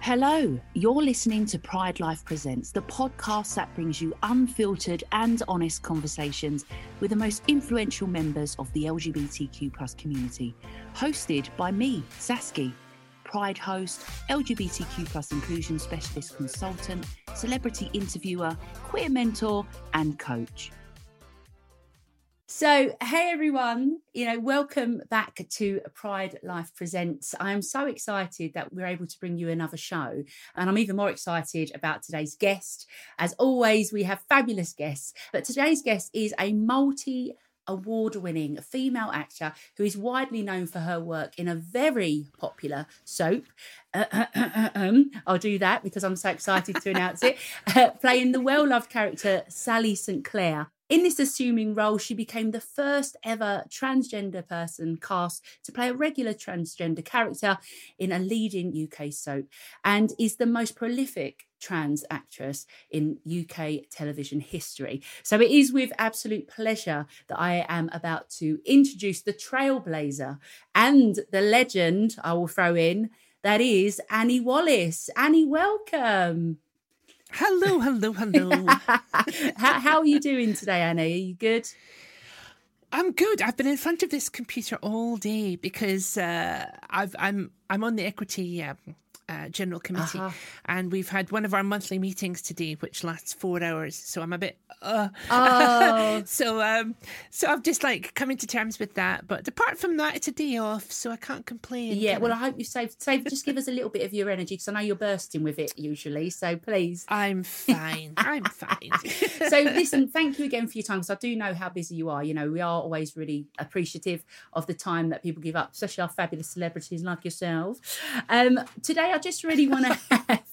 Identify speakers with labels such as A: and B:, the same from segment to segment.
A: Hello, you're listening to Pride Life Presents, the podcast that brings you unfiltered and honest conversations with the most influential members of the LGBTQ plus community. Hosted by me, Saski, Pride host, LGBTQ plus inclusion specialist consultant, celebrity interviewer, queer mentor, and coach. So, hey everyone, you know, welcome back to Pride Life Presents. I'm so excited that we're able to bring you another show, and I'm even more excited about today's guest. As always, we have fabulous guests, but today's guest is a multi award winning female actor who is widely known for her work in a very popular soap. I'll do that because I'm so excited to announce it. Uh, playing the well loved character Sally St. Claire in this assuming role, she became the first ever transgender person cast to play a regular transgender character in a leading UK soap and is the most prolific trans actress in UK television history. So it is with absolute pleasure that I am about to introduce the trailblazer and the legend I will throw in that is Annie Wallace. Annie, welcome.
B: Hello, hello, hello.
A: how, how are you doing today, Annie? Are you good?
B: I'm good. I've been in front of this computer all day because uh, I've, I'm I'm on the equity um, uh, General Committee, uh-huh. and we've had one of our monthly meetings today, which lasts four hours. So I'm a bit, uh. oh, so um, so I've just like coming to terms with that. But apart from that, it's a day off, so I can't complain.
A: Yeah, well, I hope you save save. Just give us a little bit of your energy because I know you're bursting with it usually. So please,
B: I'm fine. I'm fine.
A: so listen, thank you again for your time because I do know how busy you are. You know, we are always really appreciative of the time that people give up, especially our fabulous celebrities like yourself. Um, today, I just really want to have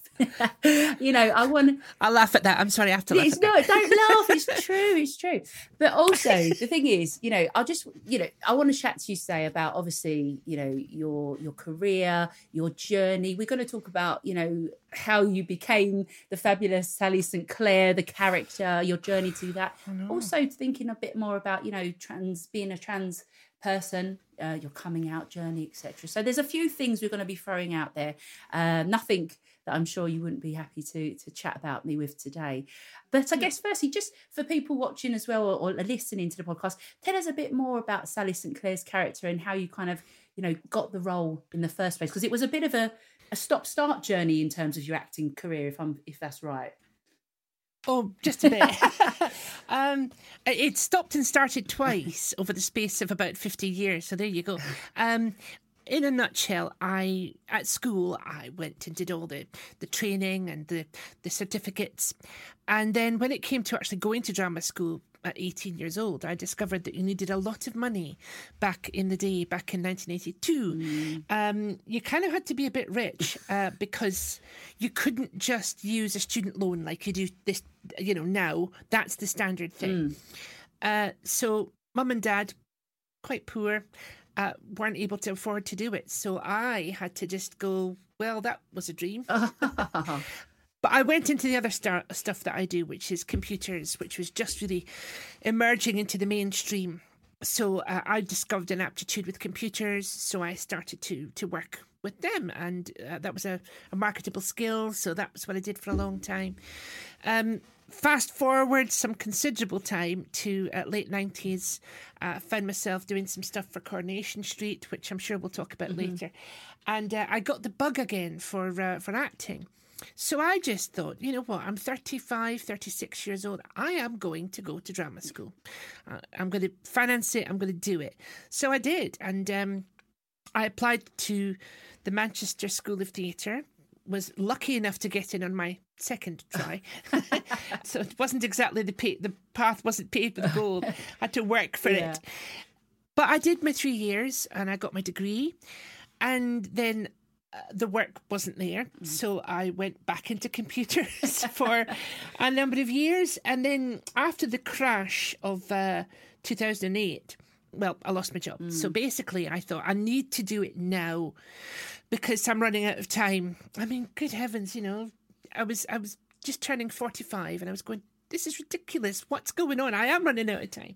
A: you know, I want.
B: To I laugh at that. I'm sorry, I have to laugh.
A: It's no, don't laugh. It's true. It's true. But also, the thing is, you know, I just, you know, I want to chat to you today about obviously, you know, your your career, your journey. We're going to talk about, you know, how you became the fabulous Sally St. Claire, the character, your journey to that. Also, thinking a bit more about, you know, trans being a trans person, uh, your coming out journey, etc. So there's a few things we're going to be throwing out there. Uh, nothing that I'm sure you wouldn't be happy to to chat about me with today. But I guess firstly, just for people watching as well or, or listening to the podcast, tell us a bit more about Sally St. Claire's character and how you kind of you know got the role in the first place because it was a bit of a, a stop start journey in terms of your acting career if I'm if that's right.
B: Oh, just a bit. um, it stopped and started twice over the space of about 50 years. So there you go. Um, in a nutshell, I at school I went and did all the, the training and the, the certificates. And then when it came to actually going to drama school, at 18 years old, I discovered that you needed a lot of money back in the day, back in 1982. Mm. Um, you kind of had to be a bit rich uh, because you couldn't just use a student loan like you do this, you know, now. That's the standard thing. Mm. Uh, so, mum and dad, quite poor. Uh, weren't able to afford to do it. So I had to just go, well, that was a dream. But I went into the other star- stuff that I do, which is computers, which was just really emerging into the mainstream. So uh, I discovered an aptitude with computers, so I started to to work with them, and uh, that was a, a, marketable skill. So that was what I did for a long time. Um, fast forward some considerable time to uh, late 90s uh, found myself doing some stuff for coronation street which i'm sure we'll talk about mm-hmm. later and uh, i got the bug again for uh, for acting so I just thought, you know what, I'm 35, 36 years old. I am going to go to drama school. Uh, I'm going to finance it. I'm going to do it. So I did. And um, I applied to the Manchester School of Theatre, was lucky enough to get in on my second try. so it wasn't exactly the pay- the path wasn't paved with gold. I had to work for yeah. it. But I did my three years and I got my degree. And then the work wasn't there. Mm. So I went back into computers for a number of years. And then after the crash of uh, 2008, well, I lost my job. Mm. So basically, I thought I need to do it now because I'm running out of time. I mean, good heavens, you know, I was I was just turning 45 and I was going this is ridiculous. What's going on? I am running out of time.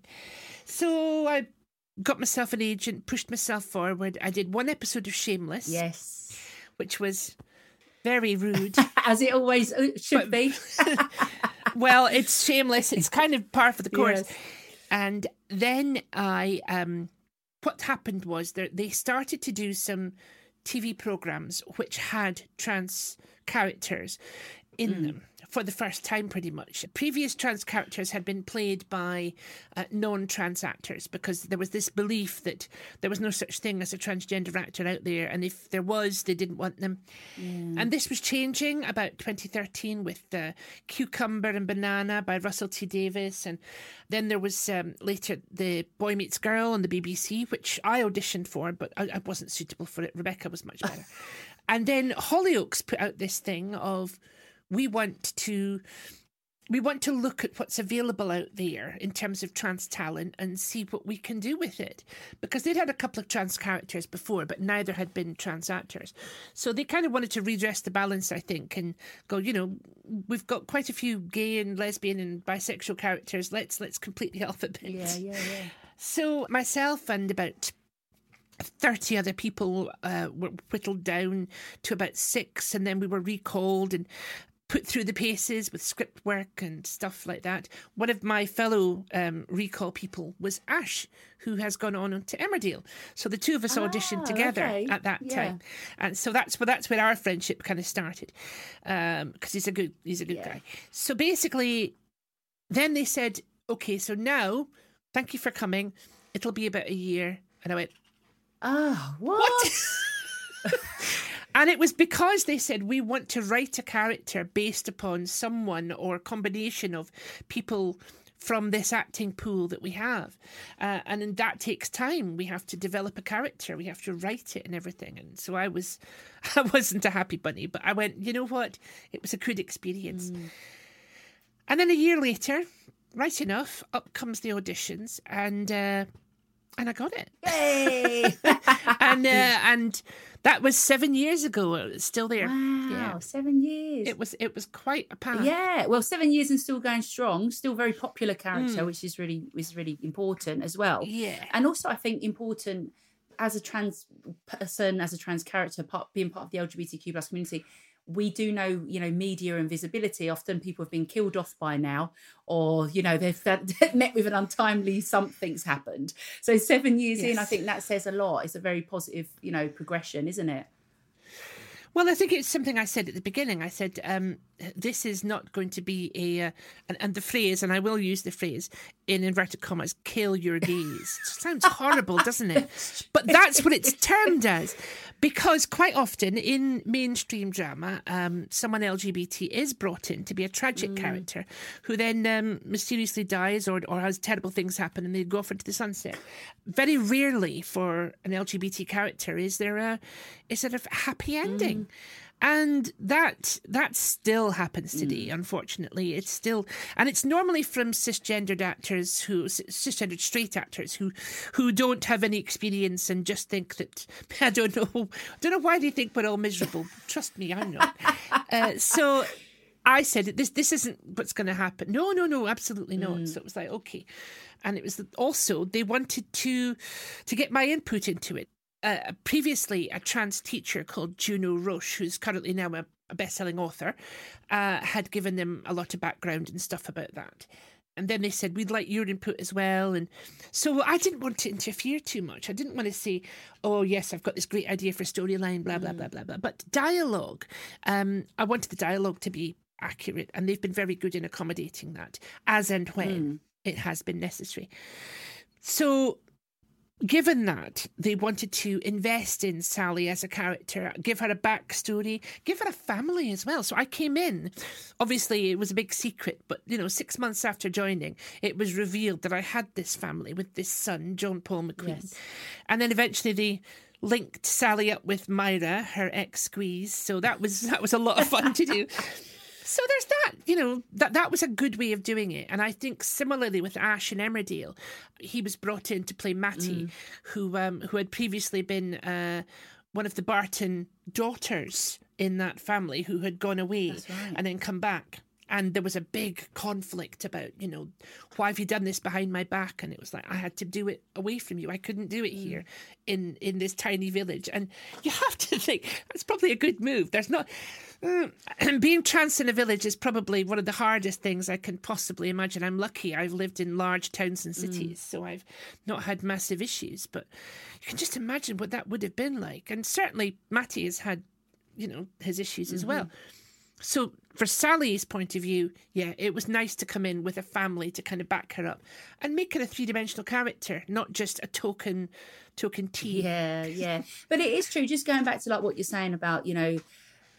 B: So I got myself an agent, pushed myself forward. I did one episode of Shameless.
A: Yes.
B: Which was very rude.
A: As it always uh, should but, be.
B: well, it's shameless. It's kind of par for the course. Yes. And then I, um, what happened was that they started to do some TV programs which had trans characters in mm. them for the first time, pretty much. Previous trans characters had been played by uh, non trans actors because there was this belief that there was no such thing as a transgender actor out there, and if there was, they didn't want them. And this was changing about 2013 with uh, Cucumber and Banana by Russell T Davies, and then there was um, later The Boy Meets Girl on the BBC, which I auditioned for, but I, I wasn't suitable for it. Rebecca was much better. and then Hollyoaks put out this thing of we want to we want to look at what's available out there in terms of trans talent and see what we can do with it. Because they'd had a couple of trans characters before, but neither had been trans actors. So they kind of wanted to redress the balance, I think, and go, you know, we've got quite a few gay and lesbian and bisexual characters. Let's let's complete the alphabet.
A: Yeah, yeah, yeah.
B: So myself and about 30 other people uh, were whittled down to about six, and then we were recalled. And put through the paces with script work and stuff like that. One of my fellow um, recall people was Ash, who has gone on to Emmerdale. So the two of us ah, auditioned together okay. at that yeah. time, and so that's where that's where our friendship kind of started, because um, he's a good he's a good yeah. guy. So basically, then they said, okay, so now, thank you for coming. It'll be about a year, and I went,
A: ah, oh, what?
B: what? And it was because they said we want to write a character based upon someone or a combination of people from this acting pool that we have. Uh, and that takes time. We have to develop a character, we have to write it and everything. And so I was, I wasn't a happy bunny, but I went, you know what? It was a good experience. Mm. And then a year later, right enough, up comes the auditions and, uh, and I got it.
A: Yay!
B: and, uh, and, that was seven years ago. It's still there.
A: Wow, yeah. seven years.
B: It was it was quite a path.
A: Yeah, well, seven years and still going strong. Still very popular character, mm. which is really is really important as well.
B: Yeah,
A: and also I think important as a trans person, as a trans character, part, being part of the LGBTQ plus community we do know, you know, media and visibility. Often people have been killed off by now, or you know, they've met with an untimely something's happened. So seven years yes. in, I think that says a lot. It's a very positive, you know, progression, isn't it?
B: Well, I think it's something I said at the beginning. I said um, this is not going to be a, uh, and, and, the phrase, and I will use the phrase in inverted commas, kill your gays. sounds horrible, doesn't it? But that's what it's termed as. Because quite often in mainstream drama, um, someone LGBT is brought in to be a tragic mm. character who then um, mysteriously dies or, or has terrible things happen and they go off into the sunset. Very rarely for an LGBT character is there a is there a happy ending. Mm and that that still happens today mm. unfortunately. It's still and it's normally from cisgendered actors who cisgendered straight actors who who don't have any experience and just think that i don't know I don't know why they think we're all miserable. Trust me i'm not. Uh, so i said this this isn't what's going to happen. No no no absolutely not. Mm. so it was like okay. And it was also they wanted to to get my input into it uh, previously a trans teacher called Juno Roche, who's currently now a, a best-selling author, uh, had given them a lot of background and stuff about that. And then they said, we'd like your input as well. And so I didn't want to interfere too much. I didn't want to say, oh, yes, I've got this great idea for storyline, blah, blah, mm. blah, blah, blah. But dialogue, um, I wanted the dialogue to be accurate. And they've been very good in accommodating that as and when mm. it has been necessary. So given that they wanted to invest in Sally as a character, give her a backstory, give her a family as well. So I came in, obviously it was a big secret, but you know, six months after joining, it was revealed that I had this family with this son, John Paul McQueen. Yes. And then eventually they linked Sally up with Myra, her ex squeeze. So that was that was a lot of fun to do. So there's that, you know, that that was a good way of doing it. And I think similarly with Ash and Emmerdale, he was brought in to play Matty, mm. who um, who had previously been uh, one of the Barton daughters in that family who had gone away right. and then come back. And there was a big conflict about you know why have you done this behind my back and it was like i had to do it away from you i couldn't do it mm. here in in this tiny village and you have to think that's probably a good move there's not uh, being trans in a village is probably one of the hardest things I can possibly imagine. I'm lucky I've lived in large towns and mm. cities, mm. so I've not had massive issues. But you can just imagine what that would have been like. And certainly Matty has had, you know, his issues mm-hmm. as well. So, for Sally's point of view, yeah, it was nice to come in with a family to kind of back her up and make her a three dimensional character, not just a token, token T.
A: Yeah, yeah. But it is true. Just going back to like what you're saying about, you know,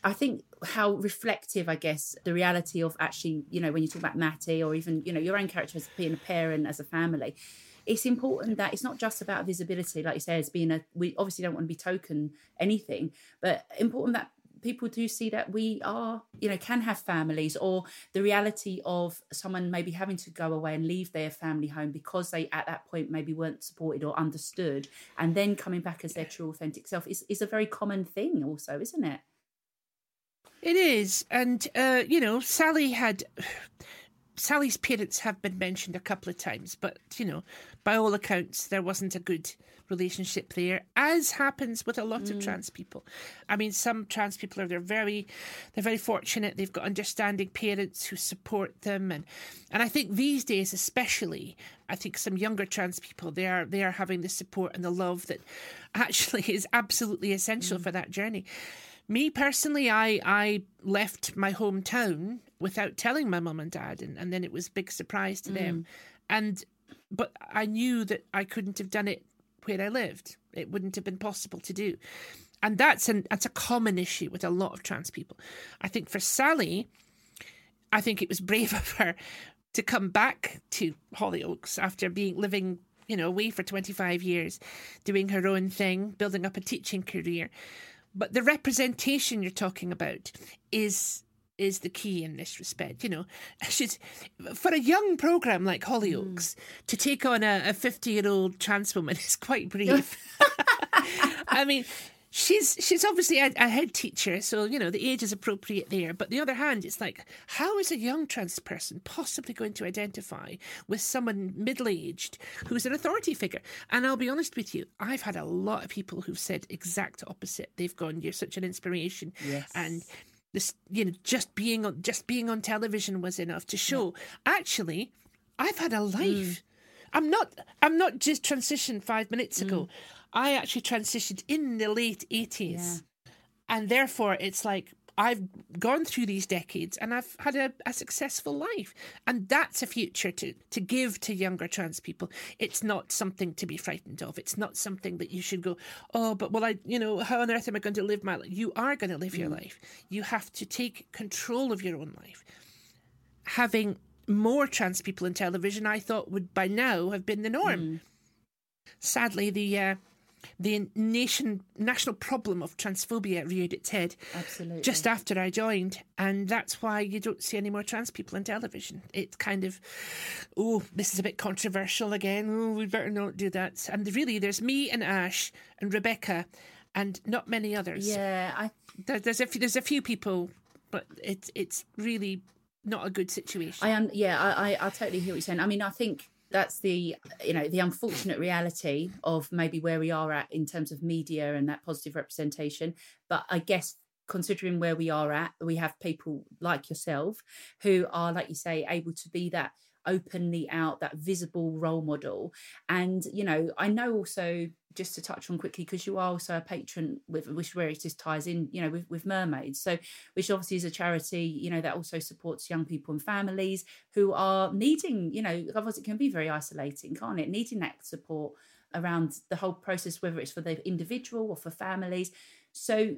A: I think how reflective, I guess, the reality of actually, you know, when you talk about Matty or even, you know, your own character as being a parent, as a family, it's important that it's not just about visibility, like you say, as being a, we obviously don't want to be token anything, but important that people do see that we are, you know, can have families or the reality of someone maybe having to go away and leave their family home because they at that point maybe weren't supported or understood and then coming back as their true authentic self is, is a very common thing also, isn't it?
B: It is. And, uh, you know, Sally had. Sally's parents have been mentioned a couple of times, but, you know, by all accounts, there wasn't a good relationship there, as happens with a lot mm. of trans people. I mean, some trans people are they're very they're very fortunate. They've got understanding parents who support them, and and I think these days, especially, I think some younger trans people they are they are having the support and the love that actually is absolutely essential mm. for that journey. Me personally, I I left my hometown without telling my mum and dad, and, and then it was a big surprise to mm. them. And but I knew that I couldn't have done it where I lived. It wouldn't have been possible to do. And that's an that's a common issue with a lot of trans people. I think for Sally, I think it was brave of her to come back to Hollyoaks after being living, you know, away for 25 years, doing her own thing, building up a teaching career. But the representation you're talking about is is the key in this respect. You know, she's for a young program like Hollyoaks mm. to take on a 50 year old trans woman is quite brave. I mean, she's she's obviously a, a, head teacher, so you know the age is appropriate there. But the other hand, it's like, how is a young trans person possibly going to identify with someone middle aged who's an authority figure? And I'll be honest with you, I've had a lot of people who've said exact opposite. They've gone, "You're such an inspiration,"
A: yes.
B: and this you know just being on just being on television was enough to show yeah. actually I've had a life. Mm. I'm not I'm not just transitioned five minutes ago. Mm. I actually transitioned in the late eighties. Yeah. And therefore it's like I've gone through these decades and I've had a, a, successful life. And that's a future to, to give to younger trans people. It's not something to be frightened of. It's not something that you should go, oh, but well, I, you know, how on earth am I going to live my life? You are going to live mm. your life. You have to take control of your own life. Having more trans people in television, I thought would by now have been the norm. Mm. Sadly, the uh, the nation national problem of transphobia reared its head
A: Absolutely.
B: just after I joined, and that's why you don't see any more trans people on television. It's kind of, oh, this is a bit controversial again. Oh, we better not do that. And really, there's me and Ash and Rebecca, and not many others.
A: Yeah, I
B: there, there's a few, there's a few people, but it's it's really not a good situation.
A: I am. Yeah, I, I I totally hear what you're saying. I mean, I think that's the you know the unfortunate reality of maybe where we are at in terms of media and that positive representation. But i guess considering where we are at we have people like yourself who are like you say able to be that openly out that visible role model. And you know i know also just to touch on quickly because you are also a patron with which where it just ties in you know with, with mermaids. So which obviously is a charity you know that also supports young people and families who are needing you know otherwise it can be very isolating can't it? Needing that support around the whole process whether it's for the individual or for families. So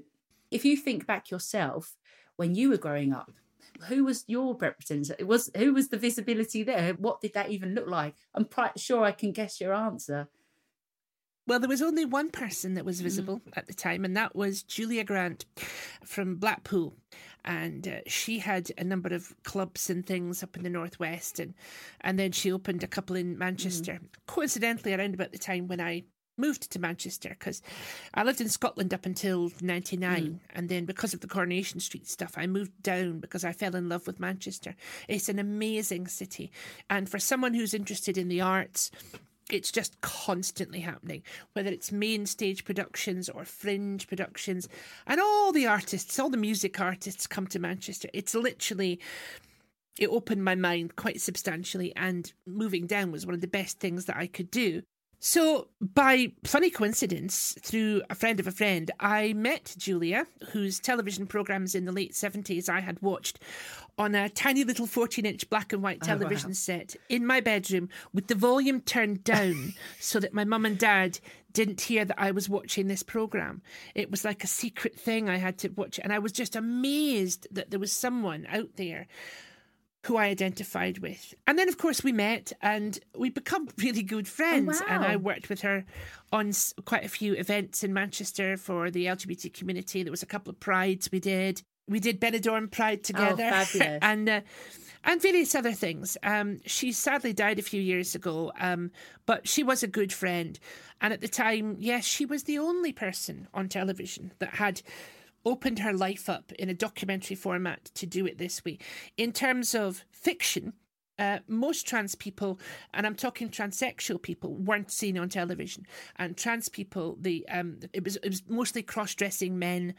A: if you think back yourself when you were growing up who was your representative? It was who was the visibility there? What did that even look like? I'm quite sure I can guess your answer.
B: Well, there was only one person that was mm. visible mm. at the time, and that was Julia Grant from Blackpool. And uh, she had a number of clubs and things up in the northwest, and and then she opened a couple in Manchester. Mm. Coincidentally, around about the time when I moved to Manchester because I lived in Scotland up until 99.
A: Mm.
B: And then because of the Coronation Street stuff, I moved down because I fell in love with Manchester. It's an amazing city. And for someone who's interested in the arts, it's just constantly happening, whether it's main stage productions or fringe productions. And all the artists, all the music artists come to Manchester. It's literally it opened my mind quite substantially and moving down was one of the best things that I could do. So, by funny coincidence, through a friend of a friend, I met Julia, whose television programmes in the late 70s I had watched on a tiny little 14 inch black and white oh, television
A: wow.
B: set in my bedroom with the volume turned down so that my mum and dad didn't hear that I was watching this programme. It was like a secret thing I had to watch, and I was just amazed that there was someone out there who I identified with. And then, of course, we met and we become really good friends.
A: wow.
B: And I worked with her on quite a few events in Manchester for the LGBT community. There was a couple of prides we did. We did Benidorm Pride together,
A: fabulous.
B: and uh, and various other things. Um, she sadly died a few years ago, um, but she was a good friend. And at the time, yes, she was the only person on television that had opened her life up in a documentary format to do it this way. In terms of fiction, uh, most trans people, and I'm talking transsexual people, weren't seen on television. And trans people, the um, it was it was mostly cross-dressing men,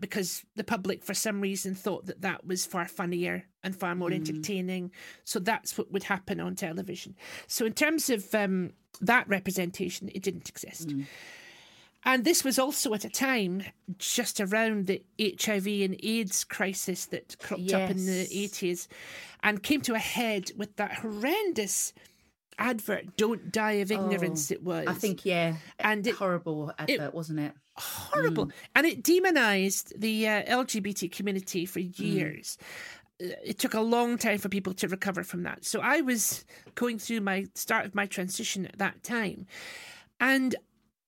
B: because the public, for some reason, thought that that was far funnier and far more entertaining. So that's what would happen on television. So in terms of um, that representation, it didn't exist. And this was also at a time just around the HIV and AIDS crisis that cropped up in the 80s and came to a head with that horrendous advert, Don't Die of Ignorance, it was.
A: Oh, I think, yeah.
B: And it-
A: horrible advert, wasn't it?
B: horrible. And it demonized the uh, LGBT community for years. Uh, It took a long time for people to recover from that. So I was going through my start of my transition at that time. And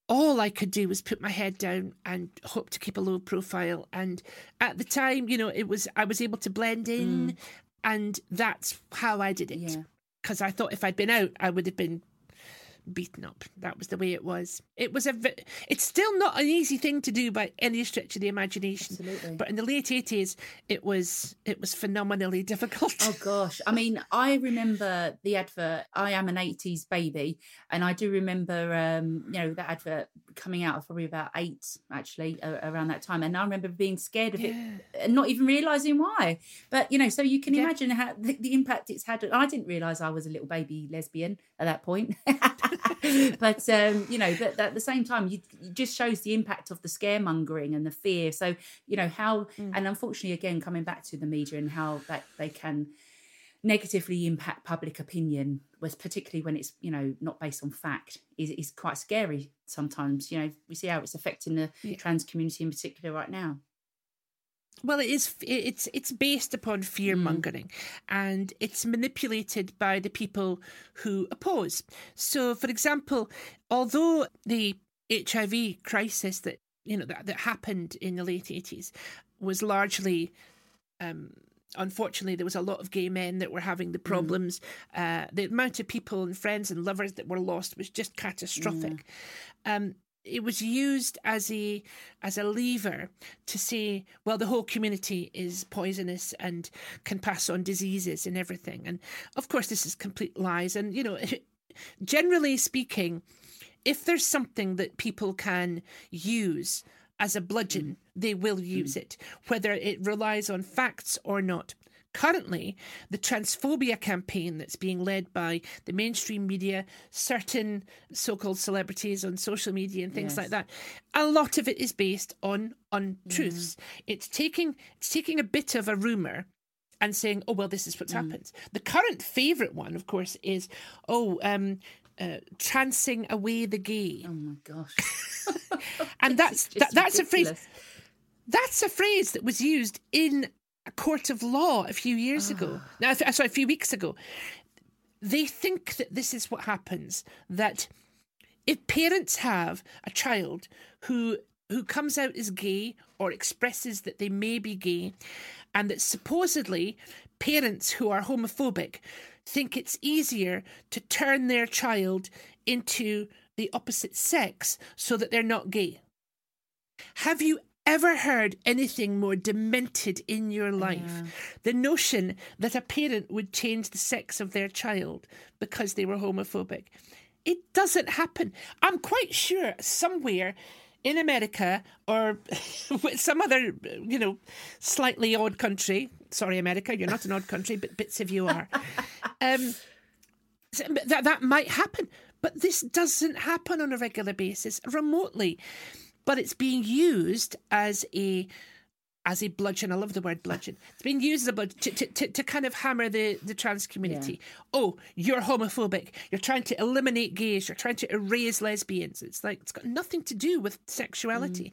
B: all I could do was put my head down and hope to keep a low profile. And at the time, you know, it was I was able to blend in, mm. and that's how I did it.
A: Yeah.
B: Because I thought if I'd been out, I would have been beaten up. That was the way it was. It was a. It's still not an easy thing to do by any stretch of the imagination.
A: Absolutely.
B: But in the late eighties, it was it was phenomenally difficult.
A: Oh gosh. I mean, I remember the advert. I am an 80s baby. And I do remember, um, you know, that advert coming out of probably about eight, actually, uh, around that time. And I remember being scared of
B: Yeah.
A: it and not even realizing why. But, you know, so you can
B: Yeah.
A: imagine how the, the impact it's had. I didn't realize I was a little baby lesbian at that point. but, um, you know, but at the same time, you, it just shows the impact of the scaremongering and the fear. So, you know, how, and unfortunately, again, coming back to the media and how that they can negatively impact public opinion was particularly when it's you know not based on fact is, is quite scary sometimes you know we see how it's affecting the
B: Yeah.
A: trans community in particular right now
B: Well, it is. It's it's based upon fear mongering, and it's manipulated by the people who oppose. So, for example, although the HIV crisis that you know that, that happened in the late eighties was largely um, unfortunately, there was a lot of gay men that were having the problems. Uh, the amount of people and friends and lovers that were lost was just catastrophic. Um, it was used as a as a lever to say, well, the whole community is poisonous and can pass on diseases and everything. And of course, this is complete lies. And you know, generally speaking, if there's something that people can use as a bludgeon, they will use hmm. it, whether it relies on facts or not. Currently, the transphobia campaign that's being led by the mainstream media, certain so called celebrities on social media and things
A: Yes.
B: like that, a lot of it is based on untruths. It's taking it's taking a bit of a rumour and saying, "Oh well, this is what's happened." The current favourite one, of course, is oh, um, uh, transing away the gay,
A: oh my gosh
B: and that's that, that's a phrase. That's a phrase that was used in a court of law a few years ago.
A: Ah.
B: No, f- sorry, a few weeks ago. They think that this is what happens. That if parents have a child who who comes out as gay or expresses that they may be gay, and that supposedly parents who are homophobic think it's easier to turn their child into the opposite sex so that they're not gay. Have you ever heard anything more demented in your life?
A: Yeah.
B: The notion that a parent would change the sex of their child because they were homophobic. It doesn't happen. I'm quite sure somewhere in America or with some other, you know, slightly odd country. Sorry, America, you're not an odd country, but bits of you are. Um, that that might happen, but this doesn't happen on a regular basis remotely. But it's being used as a as a bludgeon. I love the word bludgeon. It's being used as a bludgeon to, to, to, to kind of hammer the, the trans community. Oh, you're homophobic. You're trying to eliminate gays. You're trying to erase lesbians. It's like it's got nothing to do with sexuality.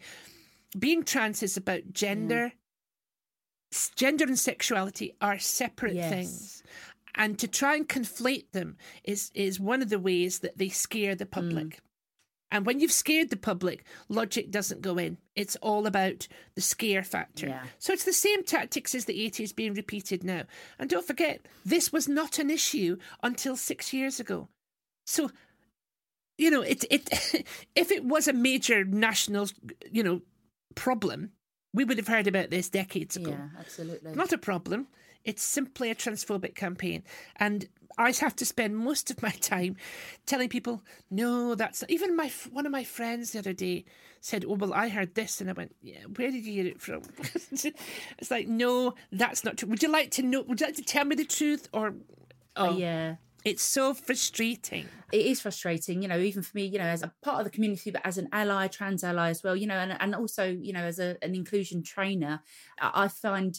B: Mm. Being trans is about gender. Gender and sexuality are separate
A: Yes.
B: things. And to try and conflate them is is one of the ways that they scare the public. Mm. And when you've scared the public, logic doesn't go in. It's all about the scare factor.
A: Yeah.
B: So it's the same tactics as the 80s being repeated now. And don't forget, this was not an issue until six years ago. So, you know, it, it if it was a major national, you know, problem, we would have heard about this decades ago.
A: Yeah, absolutely.
B: Not a problem. It's simply a transphobic campaign. And I have to spend most of my time telling people, no, that's not. Even my one of my friends the other day said, oh, well, I heard this. And I went, yeah, where did you hear it from? it's like, no, that's not true. Would you like to know? Would you like to tell me the truth? Or, oh, oh
A: yeah.
B: it's so frustrating.
A: It is frustrating, you know, even for me, you know, as a part of the community, but as an ally, trans ally as well, you know, and, and also, you know, as a, an inclusion trainer, I find,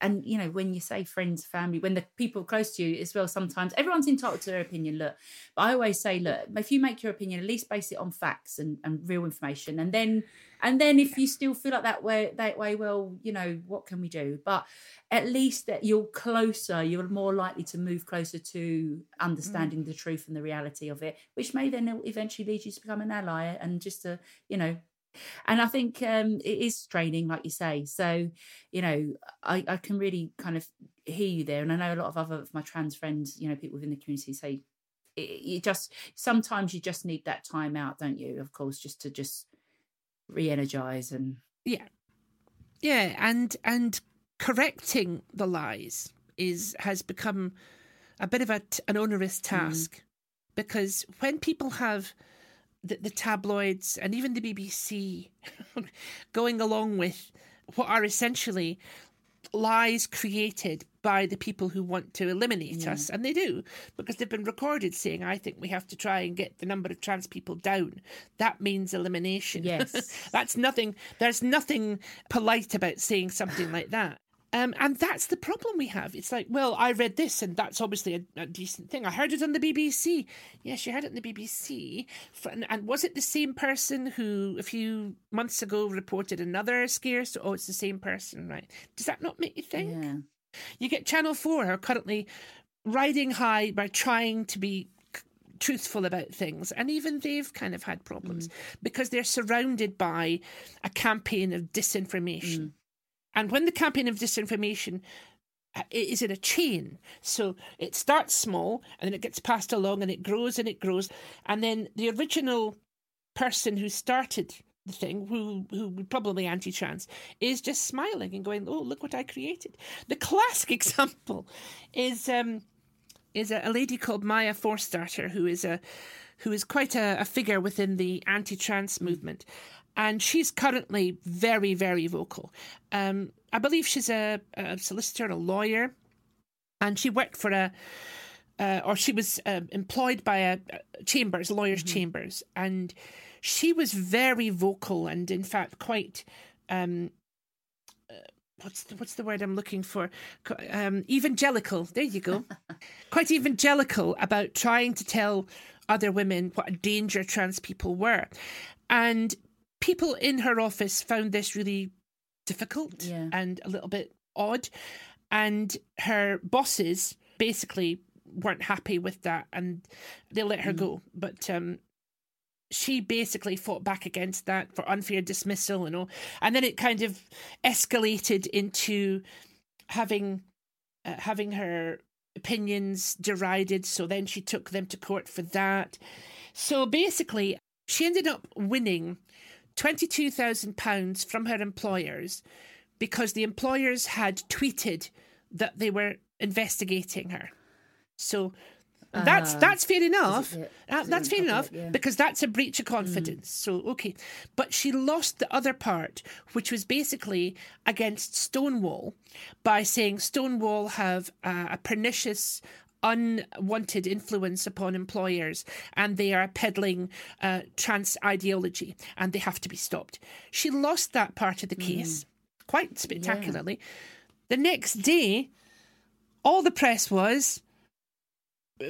A: and, you know, when you say friends, family, when the people close to you as well, sometimes everyone's entitled to their opinion. Look, but I always say, look, if you make your opinion, at least base it on facts and, and real information. And then, and then if you still feel like that way, that way, well, you know, what can we do? But at least that you're closer, you're more likely to move closer to mm. understanding the truth and the reality of it, which may then eventually lead you to become an ally and just to, you know, and I think um, it is straining, like you say. So, you know, I, I can really kind of hear you there, and I know a lot of other of my trans friends, you know, people within the community say, it, you just sometimes you just need that time out, don't you? Of course, just to just re-energize and
B: Yeah. Yeah, and and correcting the lies is has become a bit of a an onerous task because when people have the, the tabloids and even the BBC going along with what are essentially lies created by the people who want to eliminate us and they do because they've been recorded saying i think we have to try and get the number of trans people down. That means elimination.
A: Yes.
B: that's nothing there's nothing polite about saying something like that um, and that's the problem we have. It's like, well, I read this, and that's obviously a, a decent thing. I heard it on the BBC. Yes, you heard it on the BBC. And, and was it the same person who a few months ago reported another scare? So, oh, it's the same person, right? Does that not make you think?
A: yeah,
B: You get Channel 4 are currently riding high by trying to be truthful about things and even they've kind of had problems because they're surrounded by a campaign of disinformation and when the campaign of disinformation uh, is in a chain so it starts small and then it gets passed along and it grows and it grows and then the original person who started the thing, who who probably anti-trans, is just smiling and going, "Oh, look what I created." The classic example is um, is a, a lady called Maya Forstater, who is a who is quite a, a figure within the anti-trans movement, and she's currently very very vocal. Um, I believe she's a, a solicitor, a lawyer, and she worked for a uh, or she was uh, employed by a, a chambers, lawyers' chambers, and she was very vocal and, in fact, quite. Um, uh, What's the, what's the word I'm looking for? Um, evangelical. There you go. Quite evangelical about trying to tell other women what a danger trans people were, and people in her office found this really difficult
A: Yeah.
B: and a little bit odd, and her bosses basically weren't happy with that and they let her go. But um, she basically fought back against that for unfair dismissal and all. And then it kind of escalated into having uh, having her opinions derided. So then she took them to court for that. So basically, she ended up winning £22,000 from her employers because the employers had tweeted that they were investigating her. So that's
A: Ah.
B: that's fair enough.
A: it?
B: Uh, that's fair enough?
A: Yeah.
B: because that's a breach of confidence. So okay, but she lost the other part, which was basically against Stonewall by saying Stonewall have uh, a pernicious. Unwanted influence upon employers, and they are peddling uh, trans ideology, and they have to be stopped. She lost that part of the case quite spectacularly. The next day, all the press was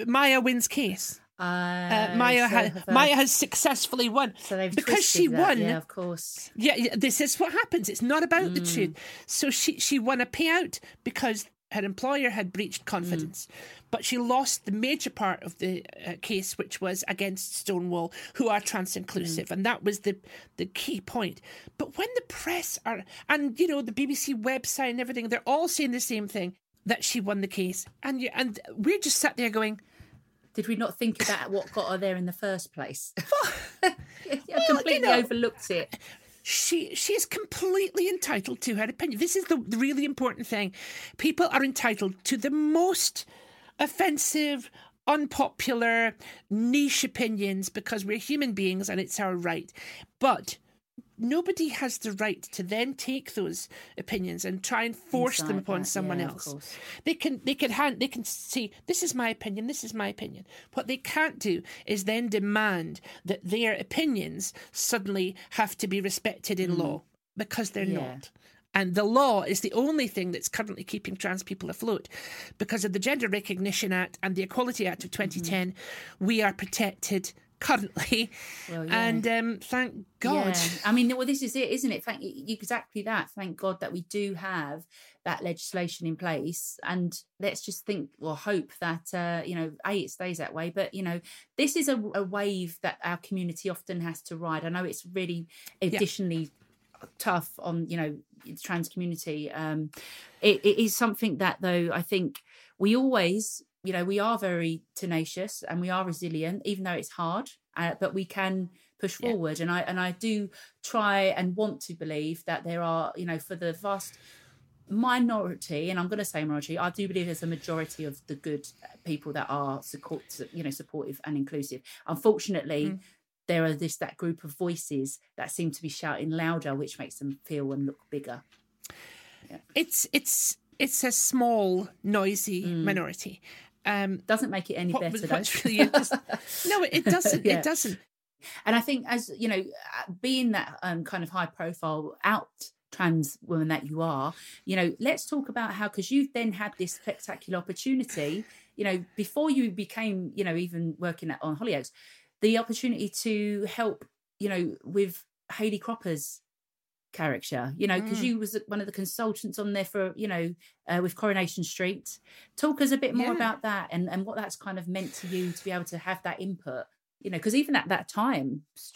B: Maya wins case.
A: Uh,
B: Uh, Maya,
A: so
B: ha- Maya has successfully won
A: so
B: because she
A: that,
B: won.
A: Yeah, of course.
B: Yeah, yeah, this is what happens. It's not about the
A: Mm.
B: truth. So she she won a payout because her employer had breached confidence,
A: Mm.
B: but she lost the major part of the uh, case, which was against Stonewall, who are trans inclusive,
A: Mm.
B: and that was the the key point. But when the press are and you know the BBC website and everything, they're all saying the same thing that she won the case, and you, and we're just sat there going.
A: Did we not think about what got her there in the first place? I
B: you
A: completely
B: know-
A: overlooked it.
B: She she is completely entitled to her opinion. This is the, really important thing. People are entitled to the most offensive, unpopular, niche opinions because we're human beings and it's our right. But nobody has the right to then take those opinions and try and force them upon
A: that,
B: someone
A: yeah,
B: else. They can they can hand they can say this is my opinion, this is my opinion. What they can't do is then demand that their opinions suddenly have to be respected in law because they're
A: Mm. Yeah.
B: not. And the law is the only thing that's currently keeping trans people afloat. Because of the Gender Recognition Act and the Equality Act of 2010, we are protected currently.
A: Well, yeah.
B: And um, thank God.
A: Yeah. I mean, well, this is it, isn't it? Thank exactly that. Thank God that we do have that legislation in place, and let's just think or hope that uh, you know, a it stays that way. But you know, this is a, a wave that our community often has to ride. I know it's really additionally tough on you know the trans community. Um, it, it is something that though I think we always you know we are very tenacious and we are resilient even though it's hard uh, but we can push
B: Yeah.
A: forward and i and i do try and want to believe that there are you know for the vast minority and i'm going to say minority i do believe there's a majority of the good people that are support you know supportive and inclusive unfortunately
B: Mm.
A: there are this that group of voices that seem to be shouting louder which makes them feel and look bigger
B: It's it's it's a small, noisy
A: Mm.
B: minority. Um,
A: doesn't make it any
B: what
A: better though.
B: really no, it doesn't.
A: Yeah.
B: It doesn't.
A: and i think as you know uh, being that um, kind of high profile out trans woman that you are you know let's talk about how because you've then had this spectacular opportunity you know before you became you know even working at on hollyoaks the opportunity to help you know with hayley cropper's character you know because
B: Mm.
A: you was one of the consultants on there for you know uh, with coronation street talk us a bit more
B: Yeah.
A: about that and and what that's kind of meant to you to be able to have that input you know because even at that time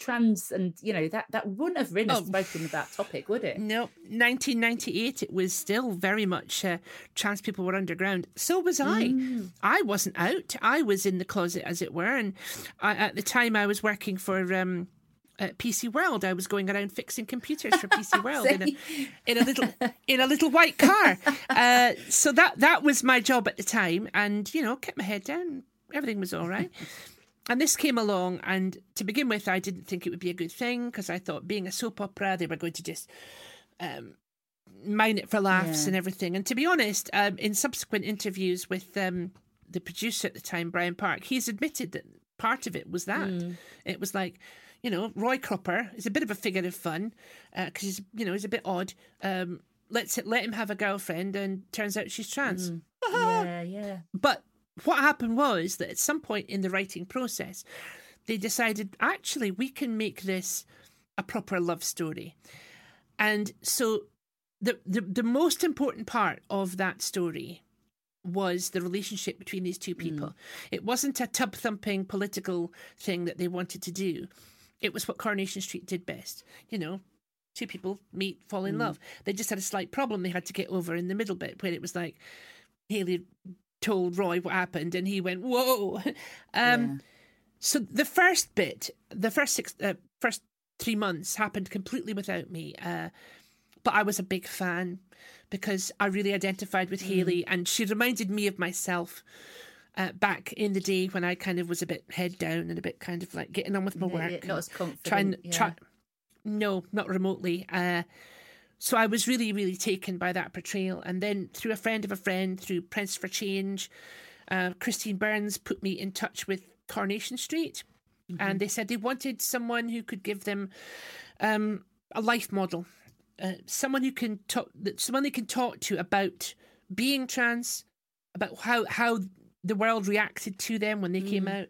A: trans and you know that that wouldn't have really
B: Oh.
A: spoken about topic would it
B: No, 1998. It was still very much uh, trans people were underground. So was I.
A: Mm.
B: I wasn't out. I was in the closet, as it were. And I, at the time, I was working for um, uh, PC World. I was going around fixing computers for PC World in a, in a little in a little white car. Uh, so that that was my job at the time, and you know, kept my head down. Everything was all right. And this came along, and to begin with, I didn't think it would be a good thing because I thought being a soap opera, they were going to just um, mine it for laughs
A: Yeah.
B: and everything. And to be honest, um, in subsequent interviews with um, the producer at the time, Brian Park, he's admitted that part of it was that.
A: Mm.
B: It was like, you know, Roy Cropper is a bit of a figure of fun because he's, you know, he's a bit odd. Um, let's let him have a girlfriend, and turns out she's trans.
A: Mm. yeah yeah
B: But what happened was that at some point in the writing process, they decided actually we can make this a proper love story. And so the, the the most important part of that story was the relationship between these two people. It wasn't a tub thumping political thing that they wanted to do. It was what Coronation Street did best. You know, two people meet, fall in love. They just had a slight problem they had to get over in the middle bit where it was like Hayley told Roy what happened, and he went, "Whoa!" Um,
A: Yeah.
B: So the first bit, the first six, uh, first three months happened completely without me. Uh, but I was a big fan because I really identified with Hayley, and she reminded me of myself. Uh, back in the day when I kind of was a bit head down and a bit kind of like getting on with my work,
A: yeah, not as confident.
B: trying
A: yeah.
B: try no not remotely uh so i was really really taken by that portrayal and then through a friend of a friend through press for change uh, christine burns put me in touch with coronation street and they said they wanted someone who could give them um a life model uh, someone who can talk someone they can talk to about being trans about how how the world reacted to them when they came out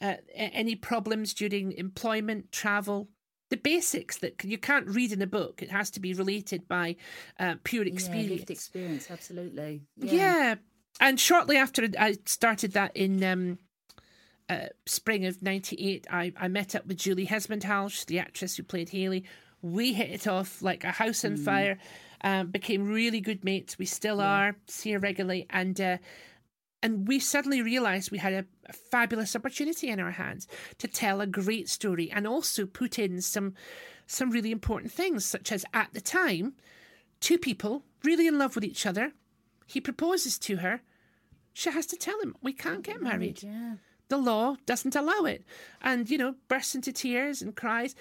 B: uh, any problems during employment travel the basics that you can't read in a book it has to be related by uh, pure
A: Yeah,
B: experience
A: lived experience, absolutely.
B: yeah. And shortly after I started that in um, uh, spring of 98, I, I met up with Julie Hesmondhalgh, the actress who played Hayley. We hit it off like a house on fire, um, became really good mates. We still are, see her regularly. And, uh, and we suddenly realised we had a, a fabulous opportunity in our hands to tell a great story and also put in some some really important things, such as at the time, two people really in love with each other. He proposes to her. She has to tell him, we can't get married.
A: Yeah.
B: The law doesn't allow it. And, you know, bursts into tears and cries.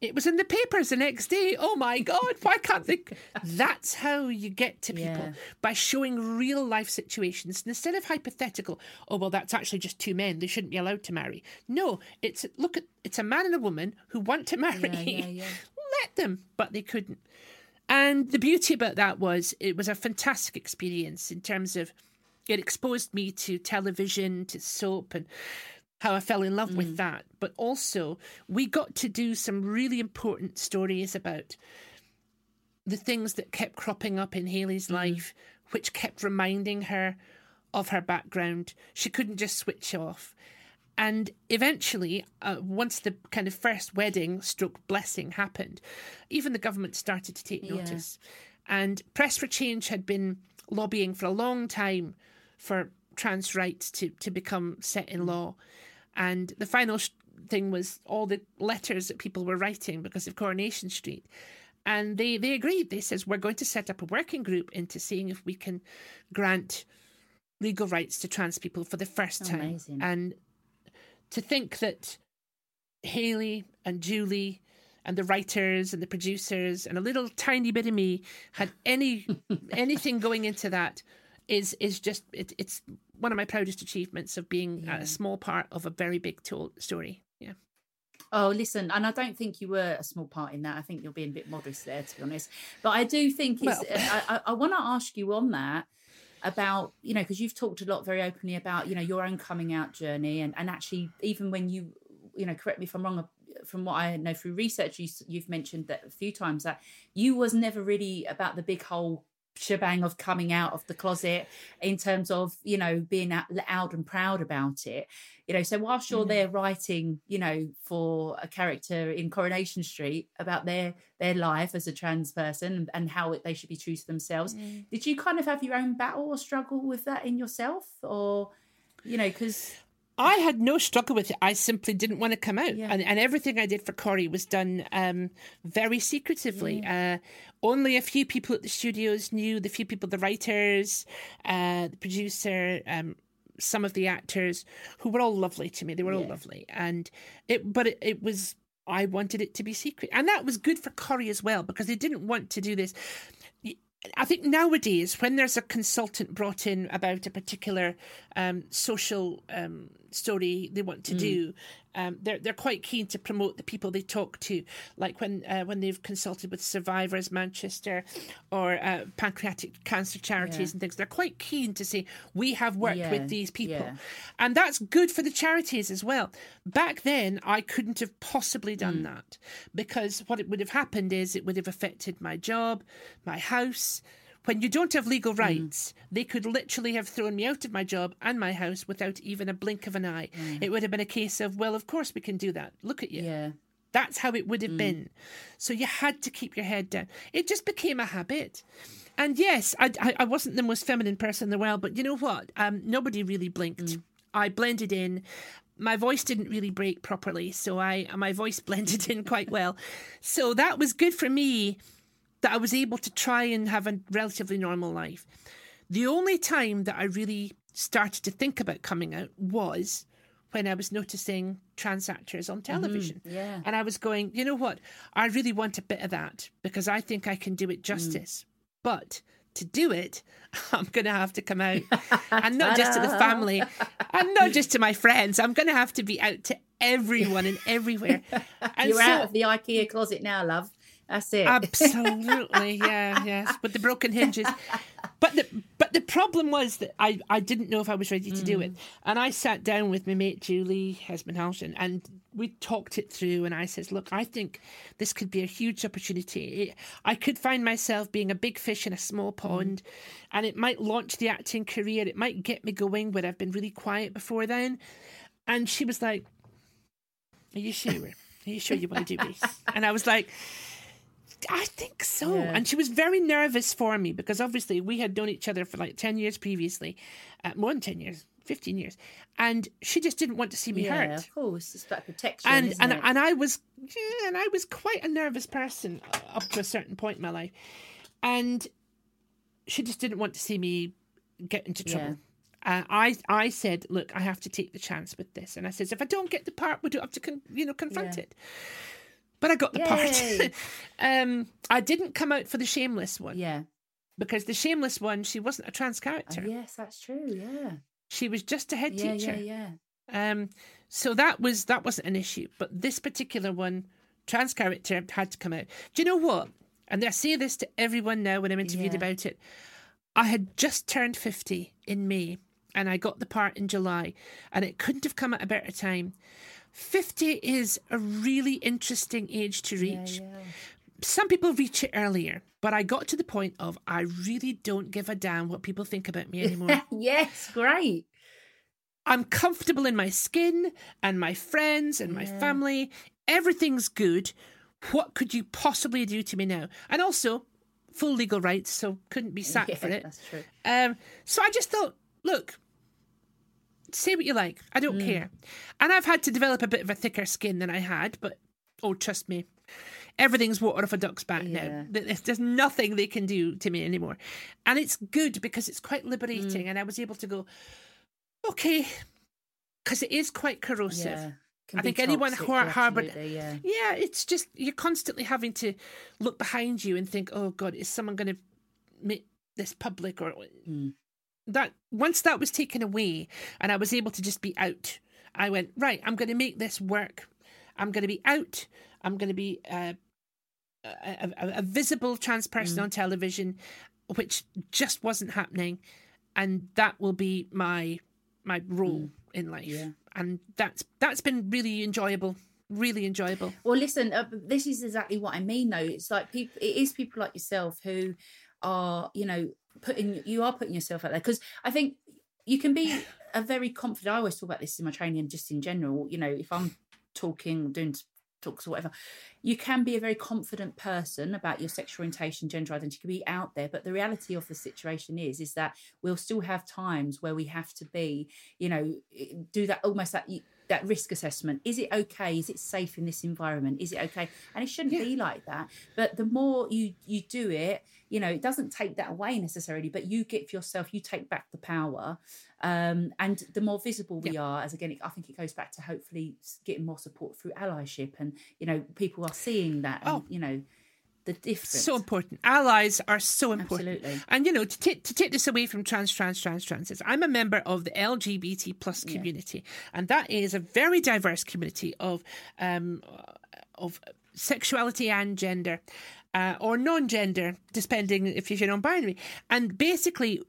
B: It was in the papers the next day. Oh my God, why can't they? That's how you get to people
A: Yeah.
B: by showing real life situations instead of hypothetical. Oh, well, that's actually just two men. They shouldn't be allowed to marry. No, it's look at it's a man and a woman who want to marry.
A: Yeah, yeah.
B: Let them, but they couldn't. And the beauty about that was it was a fantastic experience in terms of it exposed me to television, to soap, and how I fell in love
A: Mm.
B: with that. But also, we got to do some really important stories about the things that kept cropping up in Hayley's
A: Mm-hmm.
B: life, which kept reminding her of her background. She couldn't just switch off. And eventually, uh, once the kind of first wedding stroke blessing happened, even the government started to take
A: Yeah.
B: notice. And Press for Change had been lobbying for a long time for trans rights to, to become set in law. And the final sh- thing was all the letters that people were writing because of Coronation Street. And they, they agreed. They says, we're going to set up a working group into seeing if we can grant legal rights to trans people for the first time.
A: Amazing.
B: And to think that Hayley and Julie and the writers and the producers and a little tiny bit of me had any anything going into that is is just it, it's one of my proudest achievements of being a small part of a very big told story. Yeah.
A: Oh, listen, and I don't think you were a small part in that. I think you're being a bit modest there, to be honest. But I do think it's.
B: Well-
A: I, I, I want to ask you on that about you know because you've talked a lot very openly about you know your own coming out journey and and actually even when you you know correct me if I'm wrong from what I know through research you, you've mentioned that a few times that you was never really about the big whole shebang of coming out of the closet in terms of you know being out, loud and proud about it. You know so whilst you're mm. there writing you know for a character in coronation street about their their life as a trans person and, and how they should be true to themselves mm. did you kind of have your own battle or struggle with that in yourself? Or you know because
B: I had no struggle with it. I simply didn't want to come out,
A: Yeah.
B: and, and everything I did for Corrie was done um, very secretively. Uh, only a few people at the studios knew. The few people, the writers, uh, the producer, um, some of the actors, who were all lovely to me. They were all lovely, and it. But it, it was. I wanted it to be secret, and that was good for Corrie as well because they didn't want to do this. I think nowadays, when there's a consultant brought in about a particular um, social um, story they want to do, um, they're they're quite keen to promote the people they talk to. Like when uh, when they've consulted with Survivors Manchester or uh, pancreatic cancer charities
A: Yeah.
B: and things, they're quite keen to say we have worked
A: Yeah,
B: with these people,
A: yeah.
B: and that's good for the charities as well. Back then, I couldn't have possibly done
A: Mm.
B: that because what it would have happened is it would have affected my job, my house. When you don't have
A: Mm.
B: legal rights, they could literally have thrown me out of my job and my house without even a blink of an eye. It would have been a case of, well, of course we can do that. Look at you.
A: yeah
B: That's how it would have been. So you had to keep your head down. It just became a habit. And yes, I, I, I wasn't the most feminine person in the world, but you know what? Um, nobody really blinked.
A: Mm.
B: I blended in. My voice didn't really break properly, so I my voice blended in quite well. So that was good for me that I was able to try and have a relatively normal life. The only time that I really started to think about coming out was when I was noticing trans actors on mm-hmm. television.
A: yeah.
B: And I was going, you know what? I really want a bit of that because I think I can do it mm. justice. But to do it, I'm going to have to come out. and not just to the family and not just to my friends. I'm going to have to be out to everyone and everywhere. And
A: You're
B: so-
A: out of the IKEA closet now, love. That's it.
B: Absolutely, yeah, yes, with the broken hinges. But the but the problem was that I, I didn't know if I was ready to do it, mm. and I sat down with my mate Julie Hesmondhalgh, and we talked it through. And I says, look, I think this could be a huge opportunity. I could find myself being a big fish in a small pond, mm. and it might launch the acting career. It might get me going where I've been really quiet before then. And she was like, "Are you sure? Are you sure you want to do this?" And I was like. I think so.
A: Yeah.
B: And she was very nervous for me because obviously we had known each other for like 10 years previously, uh, more than 10 years, 15 years. And she just didn't want to see me
A: yeah,
B: hurt.
A: of course. It's about protection.
B: And and
A: it?
B: and I was yeah, and I was quite a nervous person up to a certain point in my life. And she just didn't want to see me get into trouble. Uh, I I said, look, I have to take the chance with this, and I says, if I don't get the part, we do have to, con- you know, confront it. But I got the
A: Yay.
B: part. um, I didn't come out for the shameless one
A: yeah.
B: because the shameless one, she wasn't a trans
A: Oh,
B: character.
A: yes, that's true. Yeah.
B: She was just a head
A: Yeah,
B: teacher.
A: yeah, yeah.
B: Um, so that was that wasn't an issue, but this particular one, trans character had to come out. Do you know what? And I say this to everyone now when I'm interviewed
A: Yeah.
B: about it. I had just turned fifty in May, and I got the part in July, and it couldn't have come at a better time. Fifty is a really interesting age to reach.
A: yeah.
B: Some people reach it earlier, but I got to the point of I really don't give a damn what people think about me anymore.
A: yes, great.
B: I'm comfortable in my skin and my friends and my
A: Yeah.
B: family. Everything's good. What could you possibly do to me now? And also, full legal rights, so couldn't be sacked
A: Yeah,
B: for it.
A: That's true.
B: Um, so I just thought, look, say what you like. I
A: Mm.
B: don't care. And I've had to develop a bit of a thicker skin than I had, but oh, trust me, everything's water off a duck's back
A: Yeah.
B: now. There's nothing they can do to me anymore. And it's good because it's quite
A: Mm.
B: liberating. And I was able to go, okay, because it is quite corrosive.
A: Yeah.
B: I think anyone
A: who
B: har- harboured-
A: Yeah.
B: Yeah, it's just you're constantly having to look behind you and think, "Oh God, is someone going to make this public?" Or
A: Mm.
B: That once that was taken away, and I was able to just be out, I went right. I'm going to make this work. I'm going to be out. I'm going to be uh, a, a, a visible trans person
A: Mm.
B: on television, which just wasn't happening, and that will be my my role in life.
A: Mm. Yeah.
B: And that's that's been really enjoyable. Really enjoyable.
A: Well, listen, uh, this is exactly what I mean, though. It's like people, it is people like yourself who are, you know, putting, you are putting yourself out there. Because I think you can be a very confident, I always talk about this in my training, and just in general, you know, if I'm talking, doing talks or whatever, you can be a very confident person about your sexual orientation, gender identity, you can be out there. But the reality of the situation is, is that we'll still have times where we have to be, you know, eh, do that almost that that risk assessment. Is it okay? Is it safe in this environment? Is it okay? And it shouldn't
B: Yeah.
A: be like that. But the more you you do it, you know, it doesn't take that away necessarily, but you give yourself, you take back the power. Um, and the more visible we are, as again, I think it goes back to hopefully getting more support through allyship, and you know, people are seeing that, and
B: Oh.
A: you know, the difference.
B: So important. Allies are so important.
A: Absolutely.
B: And you know, to take to take this away from trans, trans, trans, transes, I'm a member of the LGBT plus community, and that is a very diverse community of um of sexuality and gender. Uh, or non-gender, depending if you're non-binary, and basically,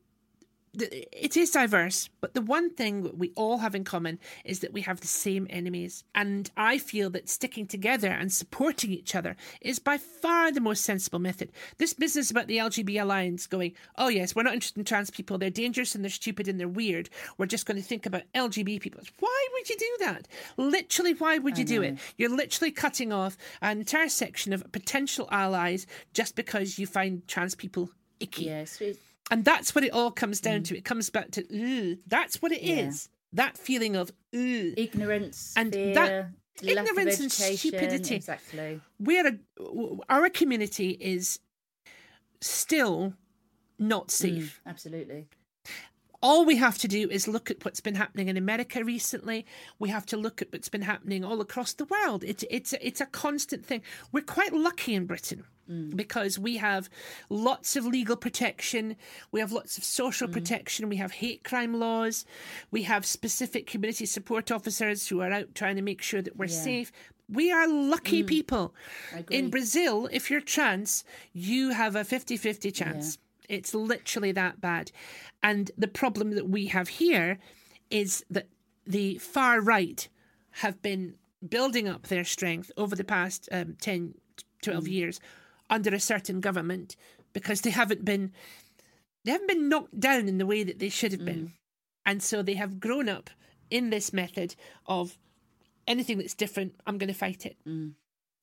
B: it is diverse, but the one thing we all have in common is that we have the same enemies. And I feel that sticking together and supporting each other is by far the most sensible method. This business about the LGB Alliance going, oh, yes, we're not interested in trans people. They're dangerous and they're stupid and they're weird. We're just going to think about LGB people. Why would you do that? Literally, why would you do it? You're literally cutting off an entire section of potential allies just because you find trans people icky.
A: Yes.
B: And that's what it all comes down mm. to. It comes back to, ooh, that's what it yeah. is. That feeling of, ooh.
A: Ignorance, and fear, that ignorance and stupidity.
B: Exactly. We're a, our community is still not mm, safe.
A: Mm, absolutely.
B: All we have to do is look at what's been happening in America recently. We have to look at what's been happening all across the world. It's it's it's a constant thing. We're quite lucky in Britain mm. because we have lots of legal protection, we have lots of social mm. protection, we have hate crime laws, we have specific community support officers who are out trying to make sure that we're yeah. safe. We are lucky mm. people. In Brazil, if you're trans, you have a 50 50 chance. Yeah. It's literally that bad. And the problem that we have here is that the far right have been building up their strength over the past um, 10, 12 mm. years under a certain government because they haven't been they haven't been knocked down in the way that they should have been. Mm. And so they have grown up in this method of anything that's different, I'm going to fight it.
A: Mm.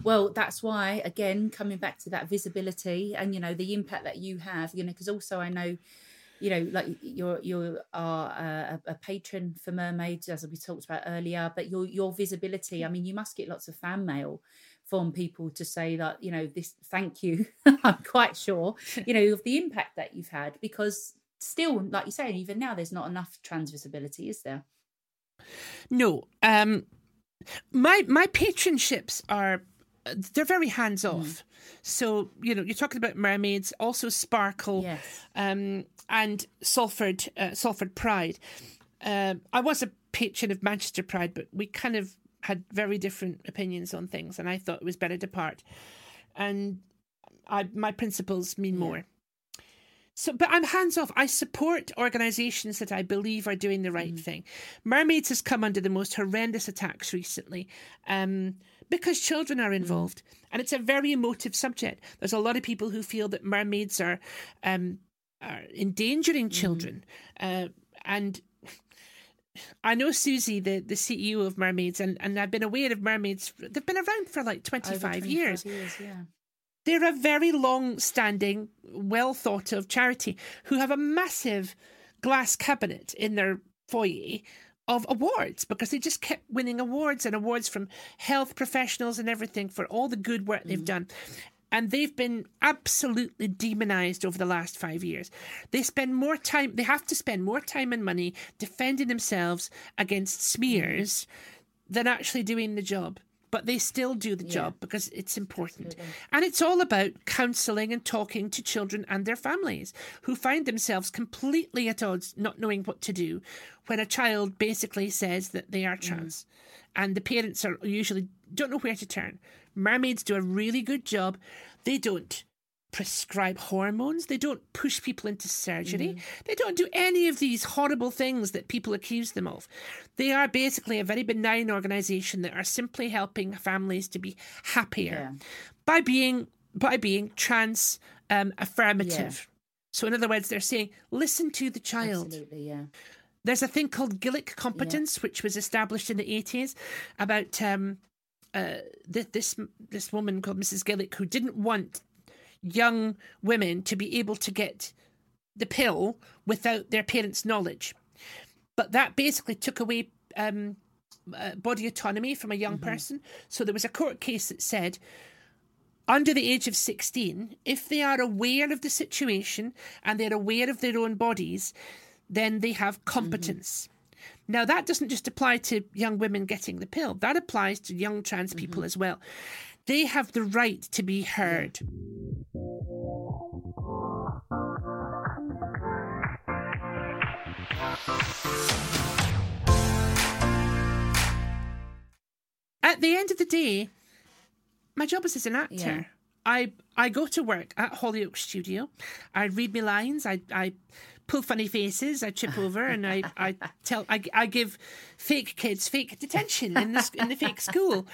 A: Well, that's why, again, coming back to that visibility and, you know, the impact that you have, you know, because also I know, you know, like you're you are a, a, patron for mermaids, as we talked about earlier, but your your visibility. I mean, you must get lots of fan mail from people to say that you know this. Thank you. I'm quite sure, you know, of the impact that you've had because still, like you say, even now, there's not enough trans visibility, is there?
B: No. Um, my my patronships are they're very hands off. Mm. So you know, you're talking about mermaids, also Sparkle,
A: yes.
B: um, and Salford, uh, Salford Pride. Uh, I was a patron of Manchester Pride, but we kind of had very different opinions on things, and I thought it was better to part. And I, my principles mean yeah. more. So, but I'm hands off. I support organisations that I believe are doing the right mm. thing. Mermaids has come under the most horrendous attacks recently. Um, because children are involved. And it's a very emotive subject. There's a lot of people who feel that mermaids are, um, are endangering children. Mm. Uh, and I know Susie, the, the CEO of Mermaids, and, and I've been aware of mermaids. They've been around for like 25, 25 years.
A: years yeah.
B: They're a very long standing, well thought of charity who have a massive glass cabinet in their foyer of awards because they just kept winning awards and awards from health professionals and everything for all the good work they've mm. done. And they've been absolutely demonized over the last five years. They spend more time, they have to spend more time and money defending themselves against smears than actually doing the job but they still do the yeah. job because it's important. Absolutely. And it's all about counselling and talking to children and their families who find themselves completely at odds, not knowing what to do when a child basically says that they are mm. trans. Mm. And the parents are usually don't know where to turn. Mermaids do a really good job. They don't prescribe hormones. They don't push people into surgery. Mm. They don't do any of these horrible things that people accuse them of. They are basically a very benign organization that are simply helping families to be happier yeah. by being by being trans um, affirmative. Yeah. So in other words, they're saying, listen to the child.
A: Absolutely, yeah.
B: There's a thing called Gillick competence, yeah. which was established in the 80s about um, uh, this this woman called Mrs. Gillick who didn't want young women to be able to get the pill without their parents' knowledge. But that basically took away um, uh, body autonomy from a young mm-hmm. person. So there was a court case that said under the age of 16, if they are aware of the situation and they're aware of their own bodies, then they have mm-hmm. competence. Mm-hmm. Now, that doesn't just apply to young women getting the pill, that applies to young trans people mm-hmm. as well. They have the right to be heard. At the end of the day, my job is as an actor. Yeah. I I go to work at Hollyoaks Studio. I read my lines. I I pull funny faces. I trip over and I, I tell I, I give fake kids fake detention in the in the fake school.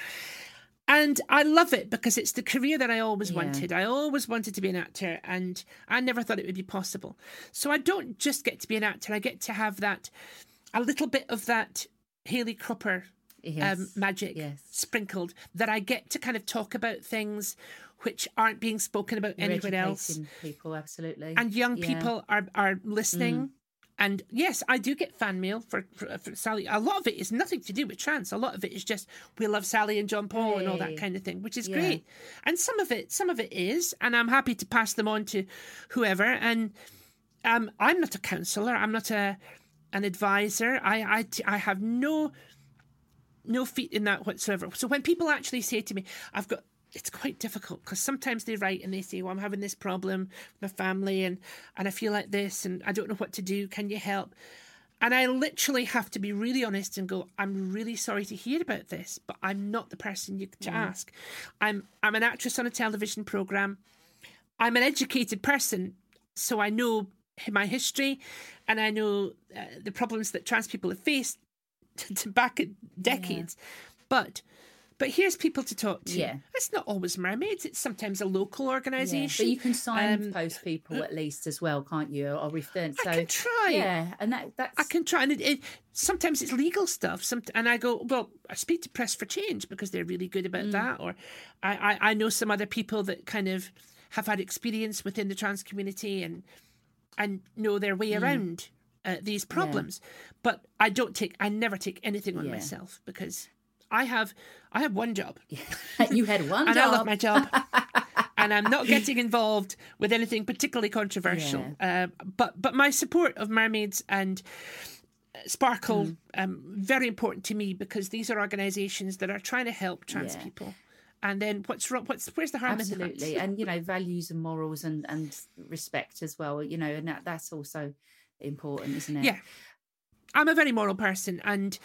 B: And I love it because it's the career that I always yeah. wanted. I always wanted to be an actor and I never thought it would be possible. So I don't just get to be an actor, I get to have that, a little bit of that Hayley Cropper yes. um, magic yes. sprinkled that I get to kind of talk about things which aren't being spoken about You're anywhere else.
A: People, absolutely.
B: And young yeah. people are are listening. Mm. And yes, I do get fan mail for, for, for, Sally. A lot of it is nothing to do with trans. A lot of it is just we love Sally and John Paul hey. and all that kind of thing, which is yeah. great. And some of it, some of it is, and I'm happy to pass them on to whoever. And um, I'm not a counsellor. I'm not a an advisor. I, I I have no no feet in that whatsoever. So when people actually say to me, I've got it's quite difficult because sometimes they write and they say, "Well, I'm having this problem with my family, and and I feel like this, and I don't know what to do. Can you help?" And I literally have to be really honest and go, "I'm really sorry to hear about this, but I'm not the person you to mm. ask. I'm I'm an actress on a television program. I'm an educated person, so I know my history, and I know uh, the problems that trans people have faced to back decades. Yeah. But but here's people to talk to.
A: Yeah.
B: It's not always mermaids, it's sometimes a local organisation.
A: Yeah. But you can signpost um, people at least as well, can't you? Or refer.
B: So, I can try.
A: Yeah, and that that's I
B: can try and it, it, sometimes it's legal stuff. Some and I go, Well, I speak to Press for Change because they're really good about mm. that. Or I, I, I know some other people that kind of have had experience within the trans community and and know their way mm. around uh, these problems. Yeah. But I don't take, I never take anything on yeah. myself because I have, I have one job.
A: you had one
B: and
A: job.
B: I love my job. and I'm not getting involved with anything particularly controversial. Yeah. Uh, but but my support of mermaids and Sparkle mm. um, very important to me because these are organisations that are trying to help trans yeah. people. And then what's wrong? What's where's the harm?
A: Absolutely, and you know values and morals and and respect as well. You know, and that, that's also important, isn't it?
B: Yeah. I'm a very moral person, and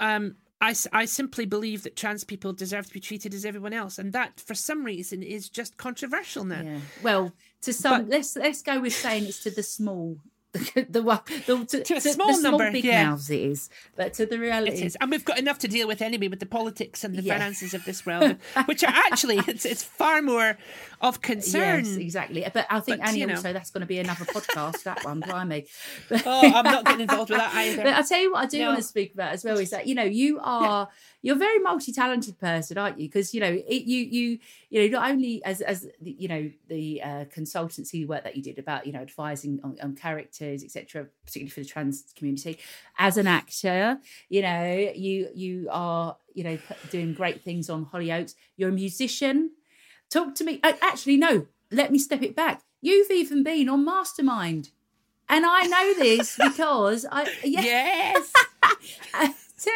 B: um, I, I simply believe that trans people deserve to be treated as everyone else, and that, for some reason, is just controversial now.
A: Yeah. Well, to some, but, let's let's go with saying it's to the small the, the, the to,
B: to, a small
A: the
B: number,
A: small big
B: yeah.
A: mouths it is, but to the reality,
B: it is. And we've got enough to deal with anyway with the politics and the yeah. finances of this world, which are actually it's it's far more of concern.
A: Yes, exactly. But I think but, Annie you know. also that's going to be another podcast. that one, blimey.
B: oh, I'm not getting involved with that either.
A: But I tell you what, I do no. want to speak about as well is that you know you are. You're a very multi-talented person, aren't you? Because you know it, you you you know not only as as the, you know the uh, consultancy work that you did about you know advising on, on etc., particularly for the trans community. As an actor, you know you you are you know doing great things on Hollyoaks. You're a musician. Talk to me. Actually, no. Let me step it back. You've even been on Mastermind. And I know this because I
B: yeah. yes.
A: Tell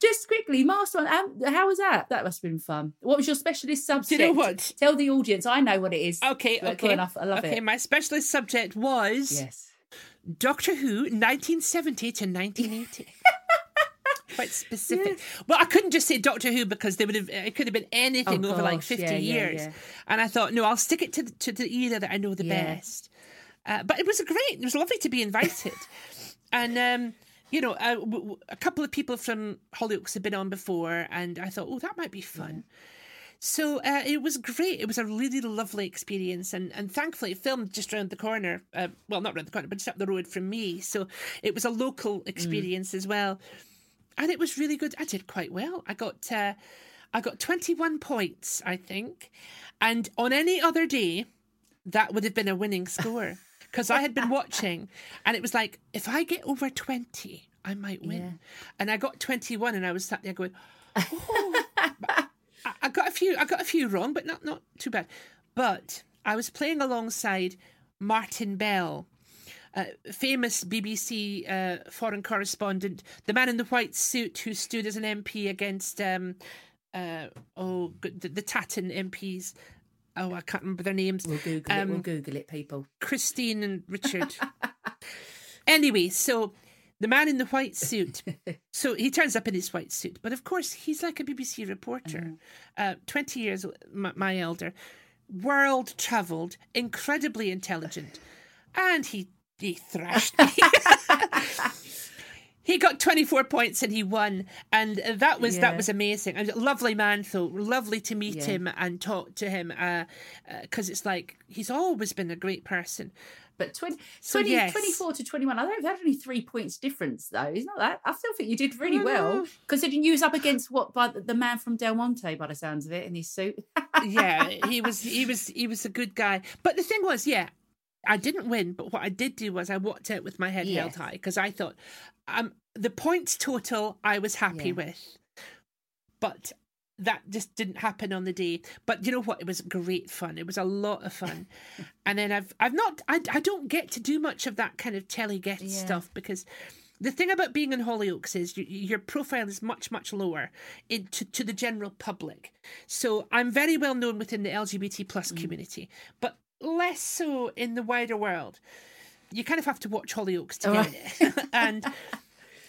A: just quickly, Master, um, how was that? That must have been fun. What was your specialist subject?
B: Do you know what?
A: Tell the audience. I know what it is.
B: Okay, okay.
A: enough. I love
B: okay,
A: it.
B: my specialist subject was
A: yes,
B: Doctor Who, 1970 to 1980. Quite specific. Well, I couldn't just say Doctor Who because they would have. It could have been anything oh, over gosh, like 50 yeah, years. Yeah. And I thought, no, I'll stick it to the, to the era that I know the best. Uh, but it was great. It was lovely to be invited. and um, you know, a, a couple of people from Hollyoaks had been on before, and I thought, oh, that might be fun. Yeah. So uh, it was great. It was a really lovely experience, and and thankfully, it filmed just around the corner. Uh, well, not around the corner, but just up the road from me. So it was a local mm. experience mm. as well, and it was really good. I did quite well. I got uh, I got twenty one points, I think, and on any other day, that would have been a winning score because I had been watching, and it was like if I get over twenty, I might win. Yeah. And I got twenty one, and I was sat there going, "Oh." I, got a few. I got a few wrong, but not not too bad. But I was playing alongside Martin Bell, uh, famous BBC uh, foreign correspondent, the man in the white suit who stood as an MP against um, uh, oh the, the Tatton MPs oh, I can't remember their names.
A: We'll Google um, it. We'll um, Google it, people.
B: Christine and Richard. anyway, so the man in the white suit. so he turns up in his white suit, but of course he's like a BBC reporter, uh, twenty years my, my elder, world travelled, incredibly intelligent, and he he thrashed me. he got 24 points and he won and that was yeah. that was amazing a lovely man though lovely to meet yeah. him and talk to him because uh, uh, it's like he's always been a great person
A: But 20,
B: So,
A: 20
B: yes.
A: 24 to 21, I don't that only three points difference, though. It's not that. I still think you did really well, considering you was up against what by the, the man from Del Monte, by the sounds of it, in his suit.
B: yeah, he was he was he was a good guy. But the thing was, yeah, I didn't win. But what I did do was I walked out with my head held high because I thought um the points total I was happy
A: Yeah.
B: with, but that just didn't happen on the day. But you know what? It was great fun. It was a lot of fun. and then I've I've not I I don't get to do much of that kind of telly guest
A: Yeah.
B: stuff because. The thing about being in Hollyoaks is you, your profile is much, much lower in, to, to the general public. So I'm very well known within the LGBT plus
A: Mm.
B: community, but less so in the wider world. You kind of have to watch Hollyoaks to
A: Oh,
B: get it, and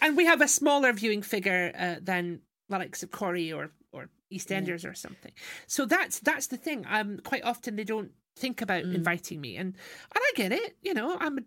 B: and we have a smaller viewing figure uh, than the likes of Corrie or or EastEnders or something. So that's that's the thing. Um, quite often they don't think about
A: Mm.
B: inviting me, and and I get it. You know, I'm a,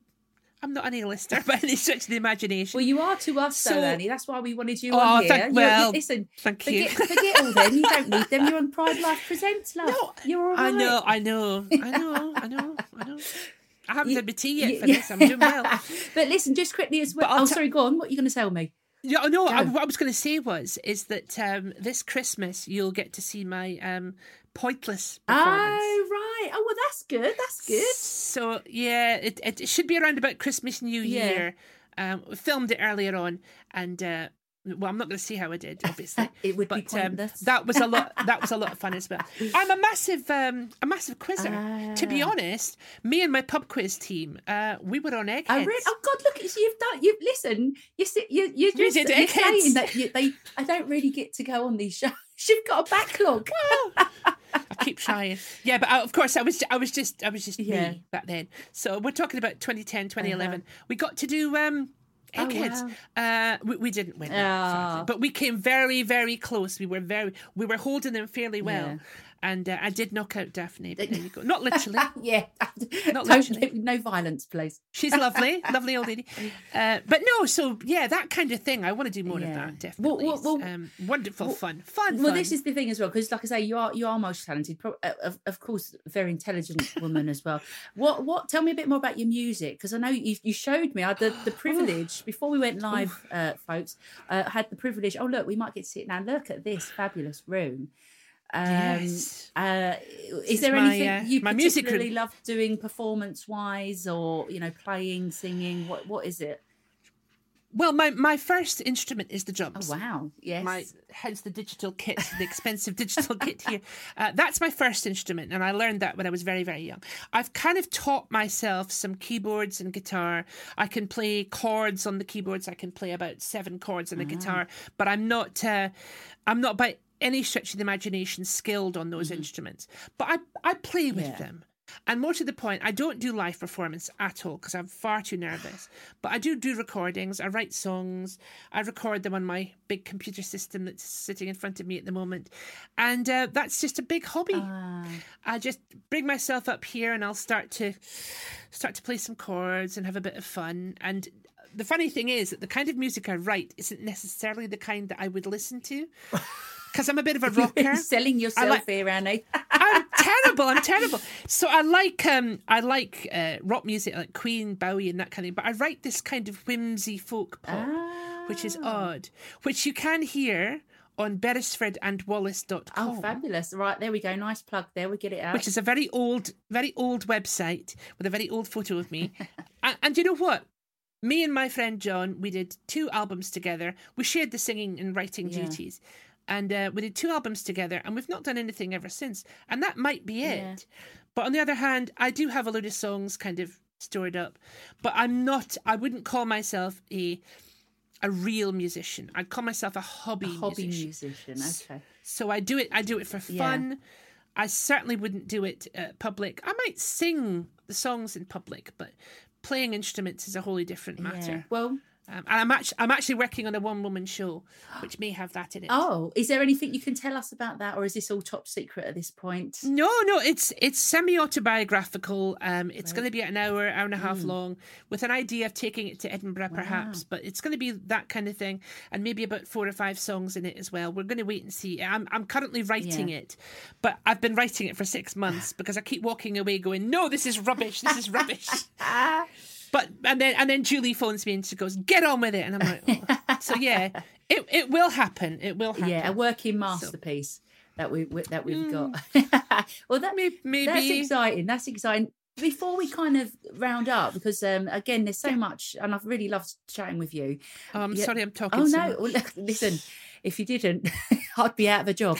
B: I'm not an A-lister by any stretch of the imagination.
A: Well, you are to us,
B: So-
A: though, Annie. That's why we wanted you
B: Oh,
A: on here.
B: thank-
A: You- you-
B: well,
A: listen,
B: Thank you.
A: forget, forget all them. You don't need them. You're on Pride Life Presents, love.
B: No,
A: You're all
B: I know, I know, I know, I know, I know. I haven't
A: You-
B: had my tea yet
A: you-
B: for this. I'm doing well.
A: but listen, just quickly as well. Oh,
B: t-
A: sorry, go on. What are you going to tell me?
B: Yeah, no. I, what I was going to say was is that um, this Christmas you'll get to see my um, pointless performance.
A: Oh, right. Oh, well, that's good. That's good.
B: So yeah, it, it it should be around about Christmas New
A: Yeah.
B: Year. Um, we filmed it earlier on, and uh, well, I'm not going to see how I did, obviously.
A: It would be
B: but um,
A: pointless.
B: that was a lot. That was a lot of fun as well. I'm a massive, um, a massive quizzer. To be
A: Ah.
B: honest, me and my pub quiz team, uh, we were on eggheads.
A: I read. Oh God! Look, it's- you've done. You've listen. You sit. You you just
B: did
A: you're saying that you, they. I don't really get to go on these shows. You've got a backlog.
B: I keep trying. Yeah, but I, of course I was I was just I was just
A: Yeah.
B: me back then. So we're talking about 2010, 2011. We got to do um
A: Oh,
B: Eggheads. Uh we, we didn't win.
A: Ah.
B: sadly. But we came very very close. We were very we were holding them fairly well.
A: Yeah.
B: And uh, I did knock out Daphne. But there you go. Not literally.
A: yeah.
B: Not literally.
A: no violence, please.
B: She's lovely, lovely old lady. Uh, but no, so yeah, that kind of thing. I want to do more of that. Definitely.
A: Well, well, well-
B: um, wonderful fun, fun.
A: Well,
B: fun.
A: this is the thing as well, because like I say, you are you are most talented. Uh, Of, of course, very intelligent woman as well. What what? Tell me a bit more about your music, because I know you you showed me. I had the the privilege before we went live, uh, folks. Uh, had the privilege. Oh look, we might get to sit now. Look at this fabulous room. Um,
B: Yes.
A: Uh, is there
B: my,
A: anything
B: uh,
A: you
B: my music
A: particularly love doing performance wise, or you know, playing, singing? What what is it?
B: well, my my first instrument is the
A: Oh
B: drums.
A: wow, yes.
B: my hence the digital kit, the expensive digital kit here. Uh, that's my first instrument, and I learned that when I was very very young. I've kind of taught myself some keyboards and guitar. I can play chords on the keyboards. I can play about seven chords on the guitar, but I'm not. Uh, I'm not by any stretch of the imagination skilled on those instruments. But I I play with
A: Yeah.
B: them. And more to the point, I don't do live performance at all because I'm far too nervous. But I do do recordings. I write songs. I record them on my big computer system that's sitting in front of me at the moment. And uh, that's just a big hobby.
A: Ah.
B: I just bring myself up here and I'll start to start to play some chords and have a bit of fun. And the funny thing is that the kind of music I write isn't necessarily the kind that I would listen to. Because I'm a bit of a rocker.
A: selling yourself
B: like-
A: here, Annie.
B: I'm terrible. I'm terrible. So I like um I like uh, rock music like Queen, Bowie, and that kind of. Thing. But I write this kind of whimsy folk pop, which is
A: Ah.
B: odd, which you can hear on beresfordandwallace.com.
A: Oh, fabulous! Right there we go. Nice plug there. We get it out.
B: Which is a very old, very old website with a very old photo of me. and, and you know what? Me and my friend John, we did two albums together. We shared the singing and writing
A: Yeah.
B: duties. And uh, we did two albums together, and we've not done anything ever since. And that might be it.
A: Yeah.
B: But on the other hand, I do have a load of songs kind of stored up. But I'm not, I wouldn't call myself a a real musician. I'd call myself a hobby,
A: hobby
B: musician.
A: musician. Okay.
B: So I do it. I do it for
A: Yeah.
B: fun. I certainly wouldn't do it uh, public. I might sing the songs in public, but playing instruments is a wholly different
A: Yeah.
B: matter.
A: Well,
B: Um, and I'm actually I'm actually working on a one woman show, which may have that in it.
A: Oh, is there anything you can tell us about that, or is this all top secret at this point?
B: No, no, it's it's semi autobiographical. Um, it's going to be an hour, hour and a half
A: Mm.
B: long, with an idea of taking it to Edinburgh, perhaps. But it's going to be that kind of thing, and maybe about four or five songs in it as well. We're going to wait and see. I'm I'm currently writing
A: Yeah.
B: it, but I've been writing it for six months because I keep walking away going, "No, this is rubbish. This is rubbish." But and then and then Julie phones me and she goes, "Get on with it," and I'm like, oh. "So yeah, it it will happen. It will happen."
A: Yeah, a working masterpiece that we that we've got. well, that
B: Maybe- maybe.
A: that's exciting. That's exciting. Before we kind of round up, because um, again, there's so much, and I've really loved chatting with you.
B: Oh, I'm
A: Yeah.
B: sorry, I'm talking.
A: Oh no! Well, listen, if you didn't, I'd be out of a job.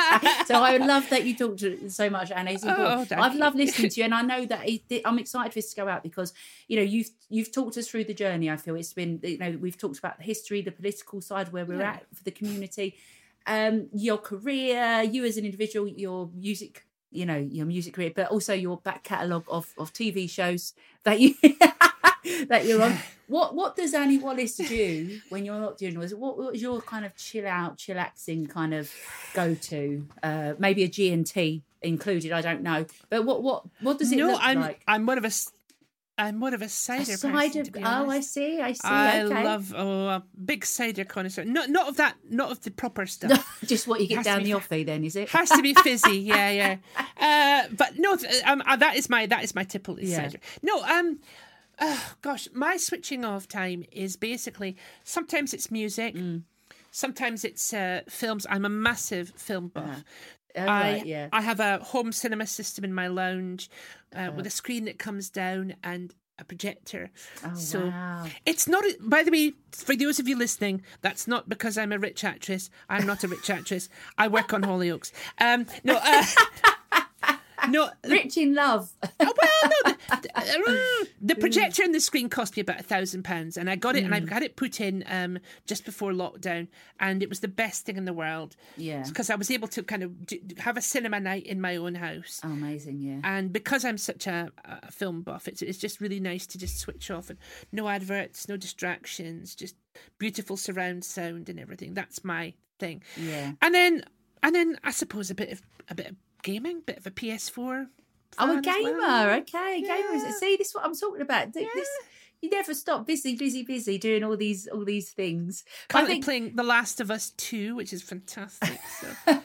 A: so I would love that you talked to so much, Anna. It's important.
B: Oh,
A: I've loved listening to you, and I know that it, I'm excited for this to go out because you know you've you've talked us through the journey. I feel it's been you know we've talked about the history, the political side where we're
B: Yeah.
A: at for the community, um, your career, you as an individual, your music. You know your music career, but also your back catalogue of, of TV shows that you that you're on. What what does Annie Wallace do when you're not doing? What what is your kind of chill out, chillaxing kind of go to? Uh, maybe a G and T included. I don't know, but what what what does it
B: no,
A: look
B: I'm
A: like?
B: I'm more of a I'm more of a cider
A: A cider.
B: person.
A: Oh, I see. I see.
B: I
A: okay.
B: love oh a big cider connoisseur. Not not of that, not of the proper stuff.
A: just what you get down the offie. Then is it?
B: Has to be fizzy, yeah, yeah. Uh, but no, um, uh, that is my that is my tipple is
A: Yeah.
B: cider. No, um, oh, gosh, my switching off time is basically sometimes it's music,
A: Mm.
B: sometimes it's uh, films. I'm a massive film buff.
A: Oh,
B: I,
A: right, yeah.
B: I have a home cinema system in my lounge uh,
A: Uh-huh.
B: with a screen that comes down and a projector.
A: Oh,
B: so
A: wow.
B: it's not. By the way, for those of you listening, that's not because I'm a rich actress. I'm not a rich actress. I work on Hollyoaks. Um, no, uh, no.
A: Rich in love.
B: Oh, well, no. The, the, uh, mm, the mm. projector and the screen cost me about a thousand pounds, and I got it, and I mm. had it put in um, just before lockdown, and it was the best thing in the world.
A: Yeah.
B: because I was able to kind of do, have a cinema night in my own house.
A: Oh, amazing. Yeah.
B: And because I'm such a, a film buff, it's it's just really nice to just switch off and no adverts, no distractions, just beautiful surround sound and everything. That's my thing.
A: Yeah.
B: And then and then I suppose a bit of a bit of gaming, bit of a PS4.
A: I'm a gamer.
B: well.
A: Okay, gamer.
B: Yeah.
A: it? See, this is what I'm talking about. Th- This you never stop busy, busy, busy doing all these all these things. But I
B: Currently
A: think
B: playing The Last of Us 2, which is fantastic. So.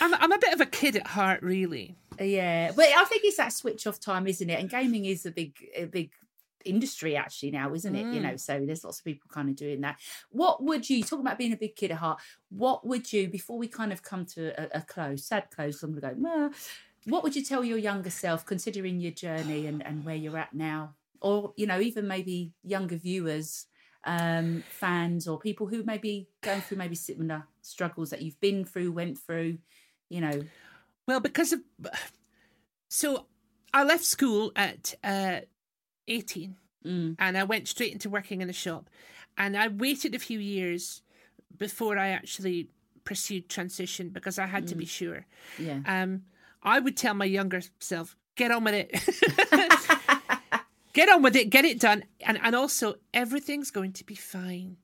B: I'm, I'm a bit of a kid at heart, really.
A: Yeah, but I think it's that switch off time, isn't it? And gaming is a big, a big industry actually now, isn't it? You
B: Mm.
A: know, so there's lots of people kind of doing that. What would you talk about being a big kid at heart? What would you before we kind of come to a, a close, sad close? I'm gonna go. Well, what would you tell your younger self, considering your journey and and where you're at now, or you know, even maybe younger viewers? um fans or people who may be going through maybe similar struggles that you've been through went through you know
B: Well, because of. So I left school at uh, 18
A: mm,
B: and I went straight into working in a shop. And I waited a few years before I actually pursued transition because I had to be sure.
A: yeah
B: Um, I would tell my younger self, get on with it. get on with it, get it done. And, and also, everything's going to be fine.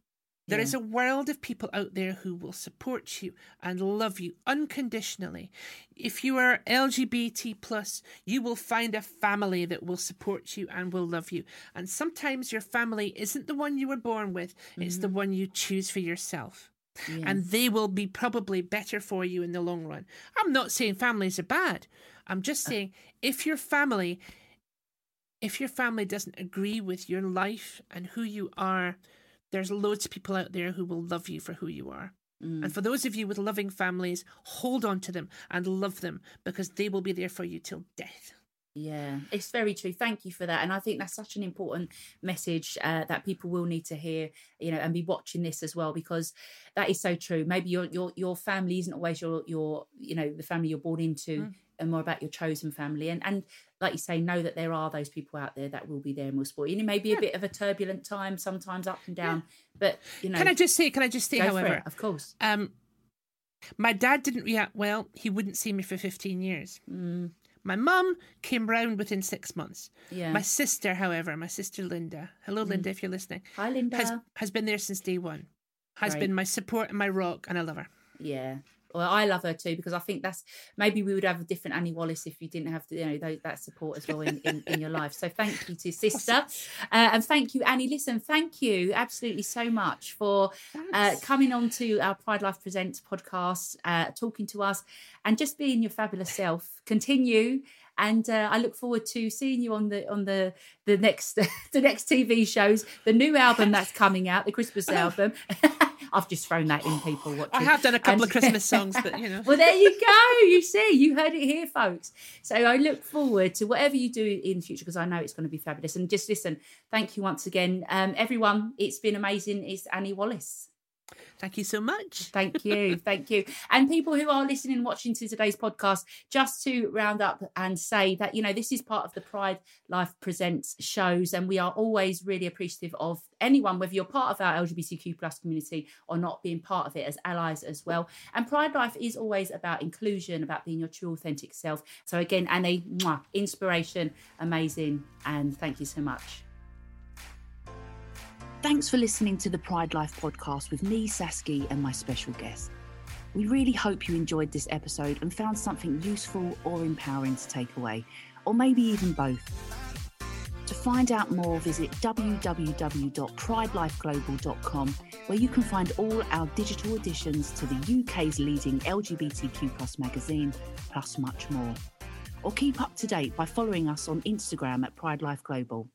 B: There is a world of people out there who will support you and love you unconditionally. If you are LGBT plus, you will find a family that will support you and will love you. And sometimes your family isn't the one you were born with; it's the mm-hmm. one you choose for yourself.
A: yeah.
B: And they will be probably better for you in the long run. I'm not saying families are bad. I'm just uh. saying if your family if your family doesn't agree with your life and who you are, there's loads of people out there who will love you for who you are.
A: Mm.
B: And for those of you with loving families, hold on to them and love them because they will be there for you till death.
A: Yeah, it's very true. Thank you for that. And I think that's such an important message uh, that people will need to hear, you know, and be watching this as well because that is so true. Maybe your your your family isn't always your your you know the family you're born into,
B: Mm.
A: and more about your chosen family. And and like you say, know that there are those people out there that will be there and will support you. And it may be a bit of a turbulent time, sometimes up and down, but you know,
B: Can I just say, can I just say, however,
A: it, of course.
B: um, my dad didn't react well. He wouldn't see me for 15 years.
A: Mm,
B: My mum came round within six months.
A: Yeah.
B: My sister, however, my sister Linda, hello Linda, if you're listening,
A: Hi, Linda.
B: has has been there since day one. Has been my support and my rock, and I love her.
A: Yeah. Well, I love her too because I think that's maybe we would have a different Annie Wallace if you didn't have you know that support as well in, in, in your life. So thank you to sister, uh, and thank you Annie. Listen, thank you absolutely so much for uh, coming on to our Pride Life Presents podcast, uh, talking to us, and just being your fabulous self. Continue, and uh, I look forward to seeing you on the on the the next the next TV shows, the new album that's coming out, the Christmas album. I've just thrown that in, people watching.
B: I have done a couple
A: And-
B: of Christmas songs, but you know.
A: well, there you go. You see, you heard it here, folks. So I look forward to whatever you do in the future because I know it's going to be fabulous. And just listen, thank you once again, um, everyone. It's been amazing. It's Annie Wallace.
B: Thank you so much.
A: Thank you. Thank you. And people who are listening and watching to today's podcast, just to round up and say that, you know, this is part of the Pride Life Presents shows. And we are always really appreciative of anyone, whether you're part of our LGBTQ plus community or not being part of it as allies as well. And Pride Life is always about inclusion, about being your true authentic self. So again, Annie, mwah, inspiration, amazing. And thank you so much. Thanks for listening to the Pride Life podcast with me, Saskia, and my special guest. We really hope you enjoyed this episode and found something useful or empowering to take away, or maybe even both. To find out more, visit www.pridelifeglobal.com, where you can find all our digital additions to the UK's leading LGBTQ plus magazine, plus much more. Or keep up to date by following us on Instagram at Pride Life Global.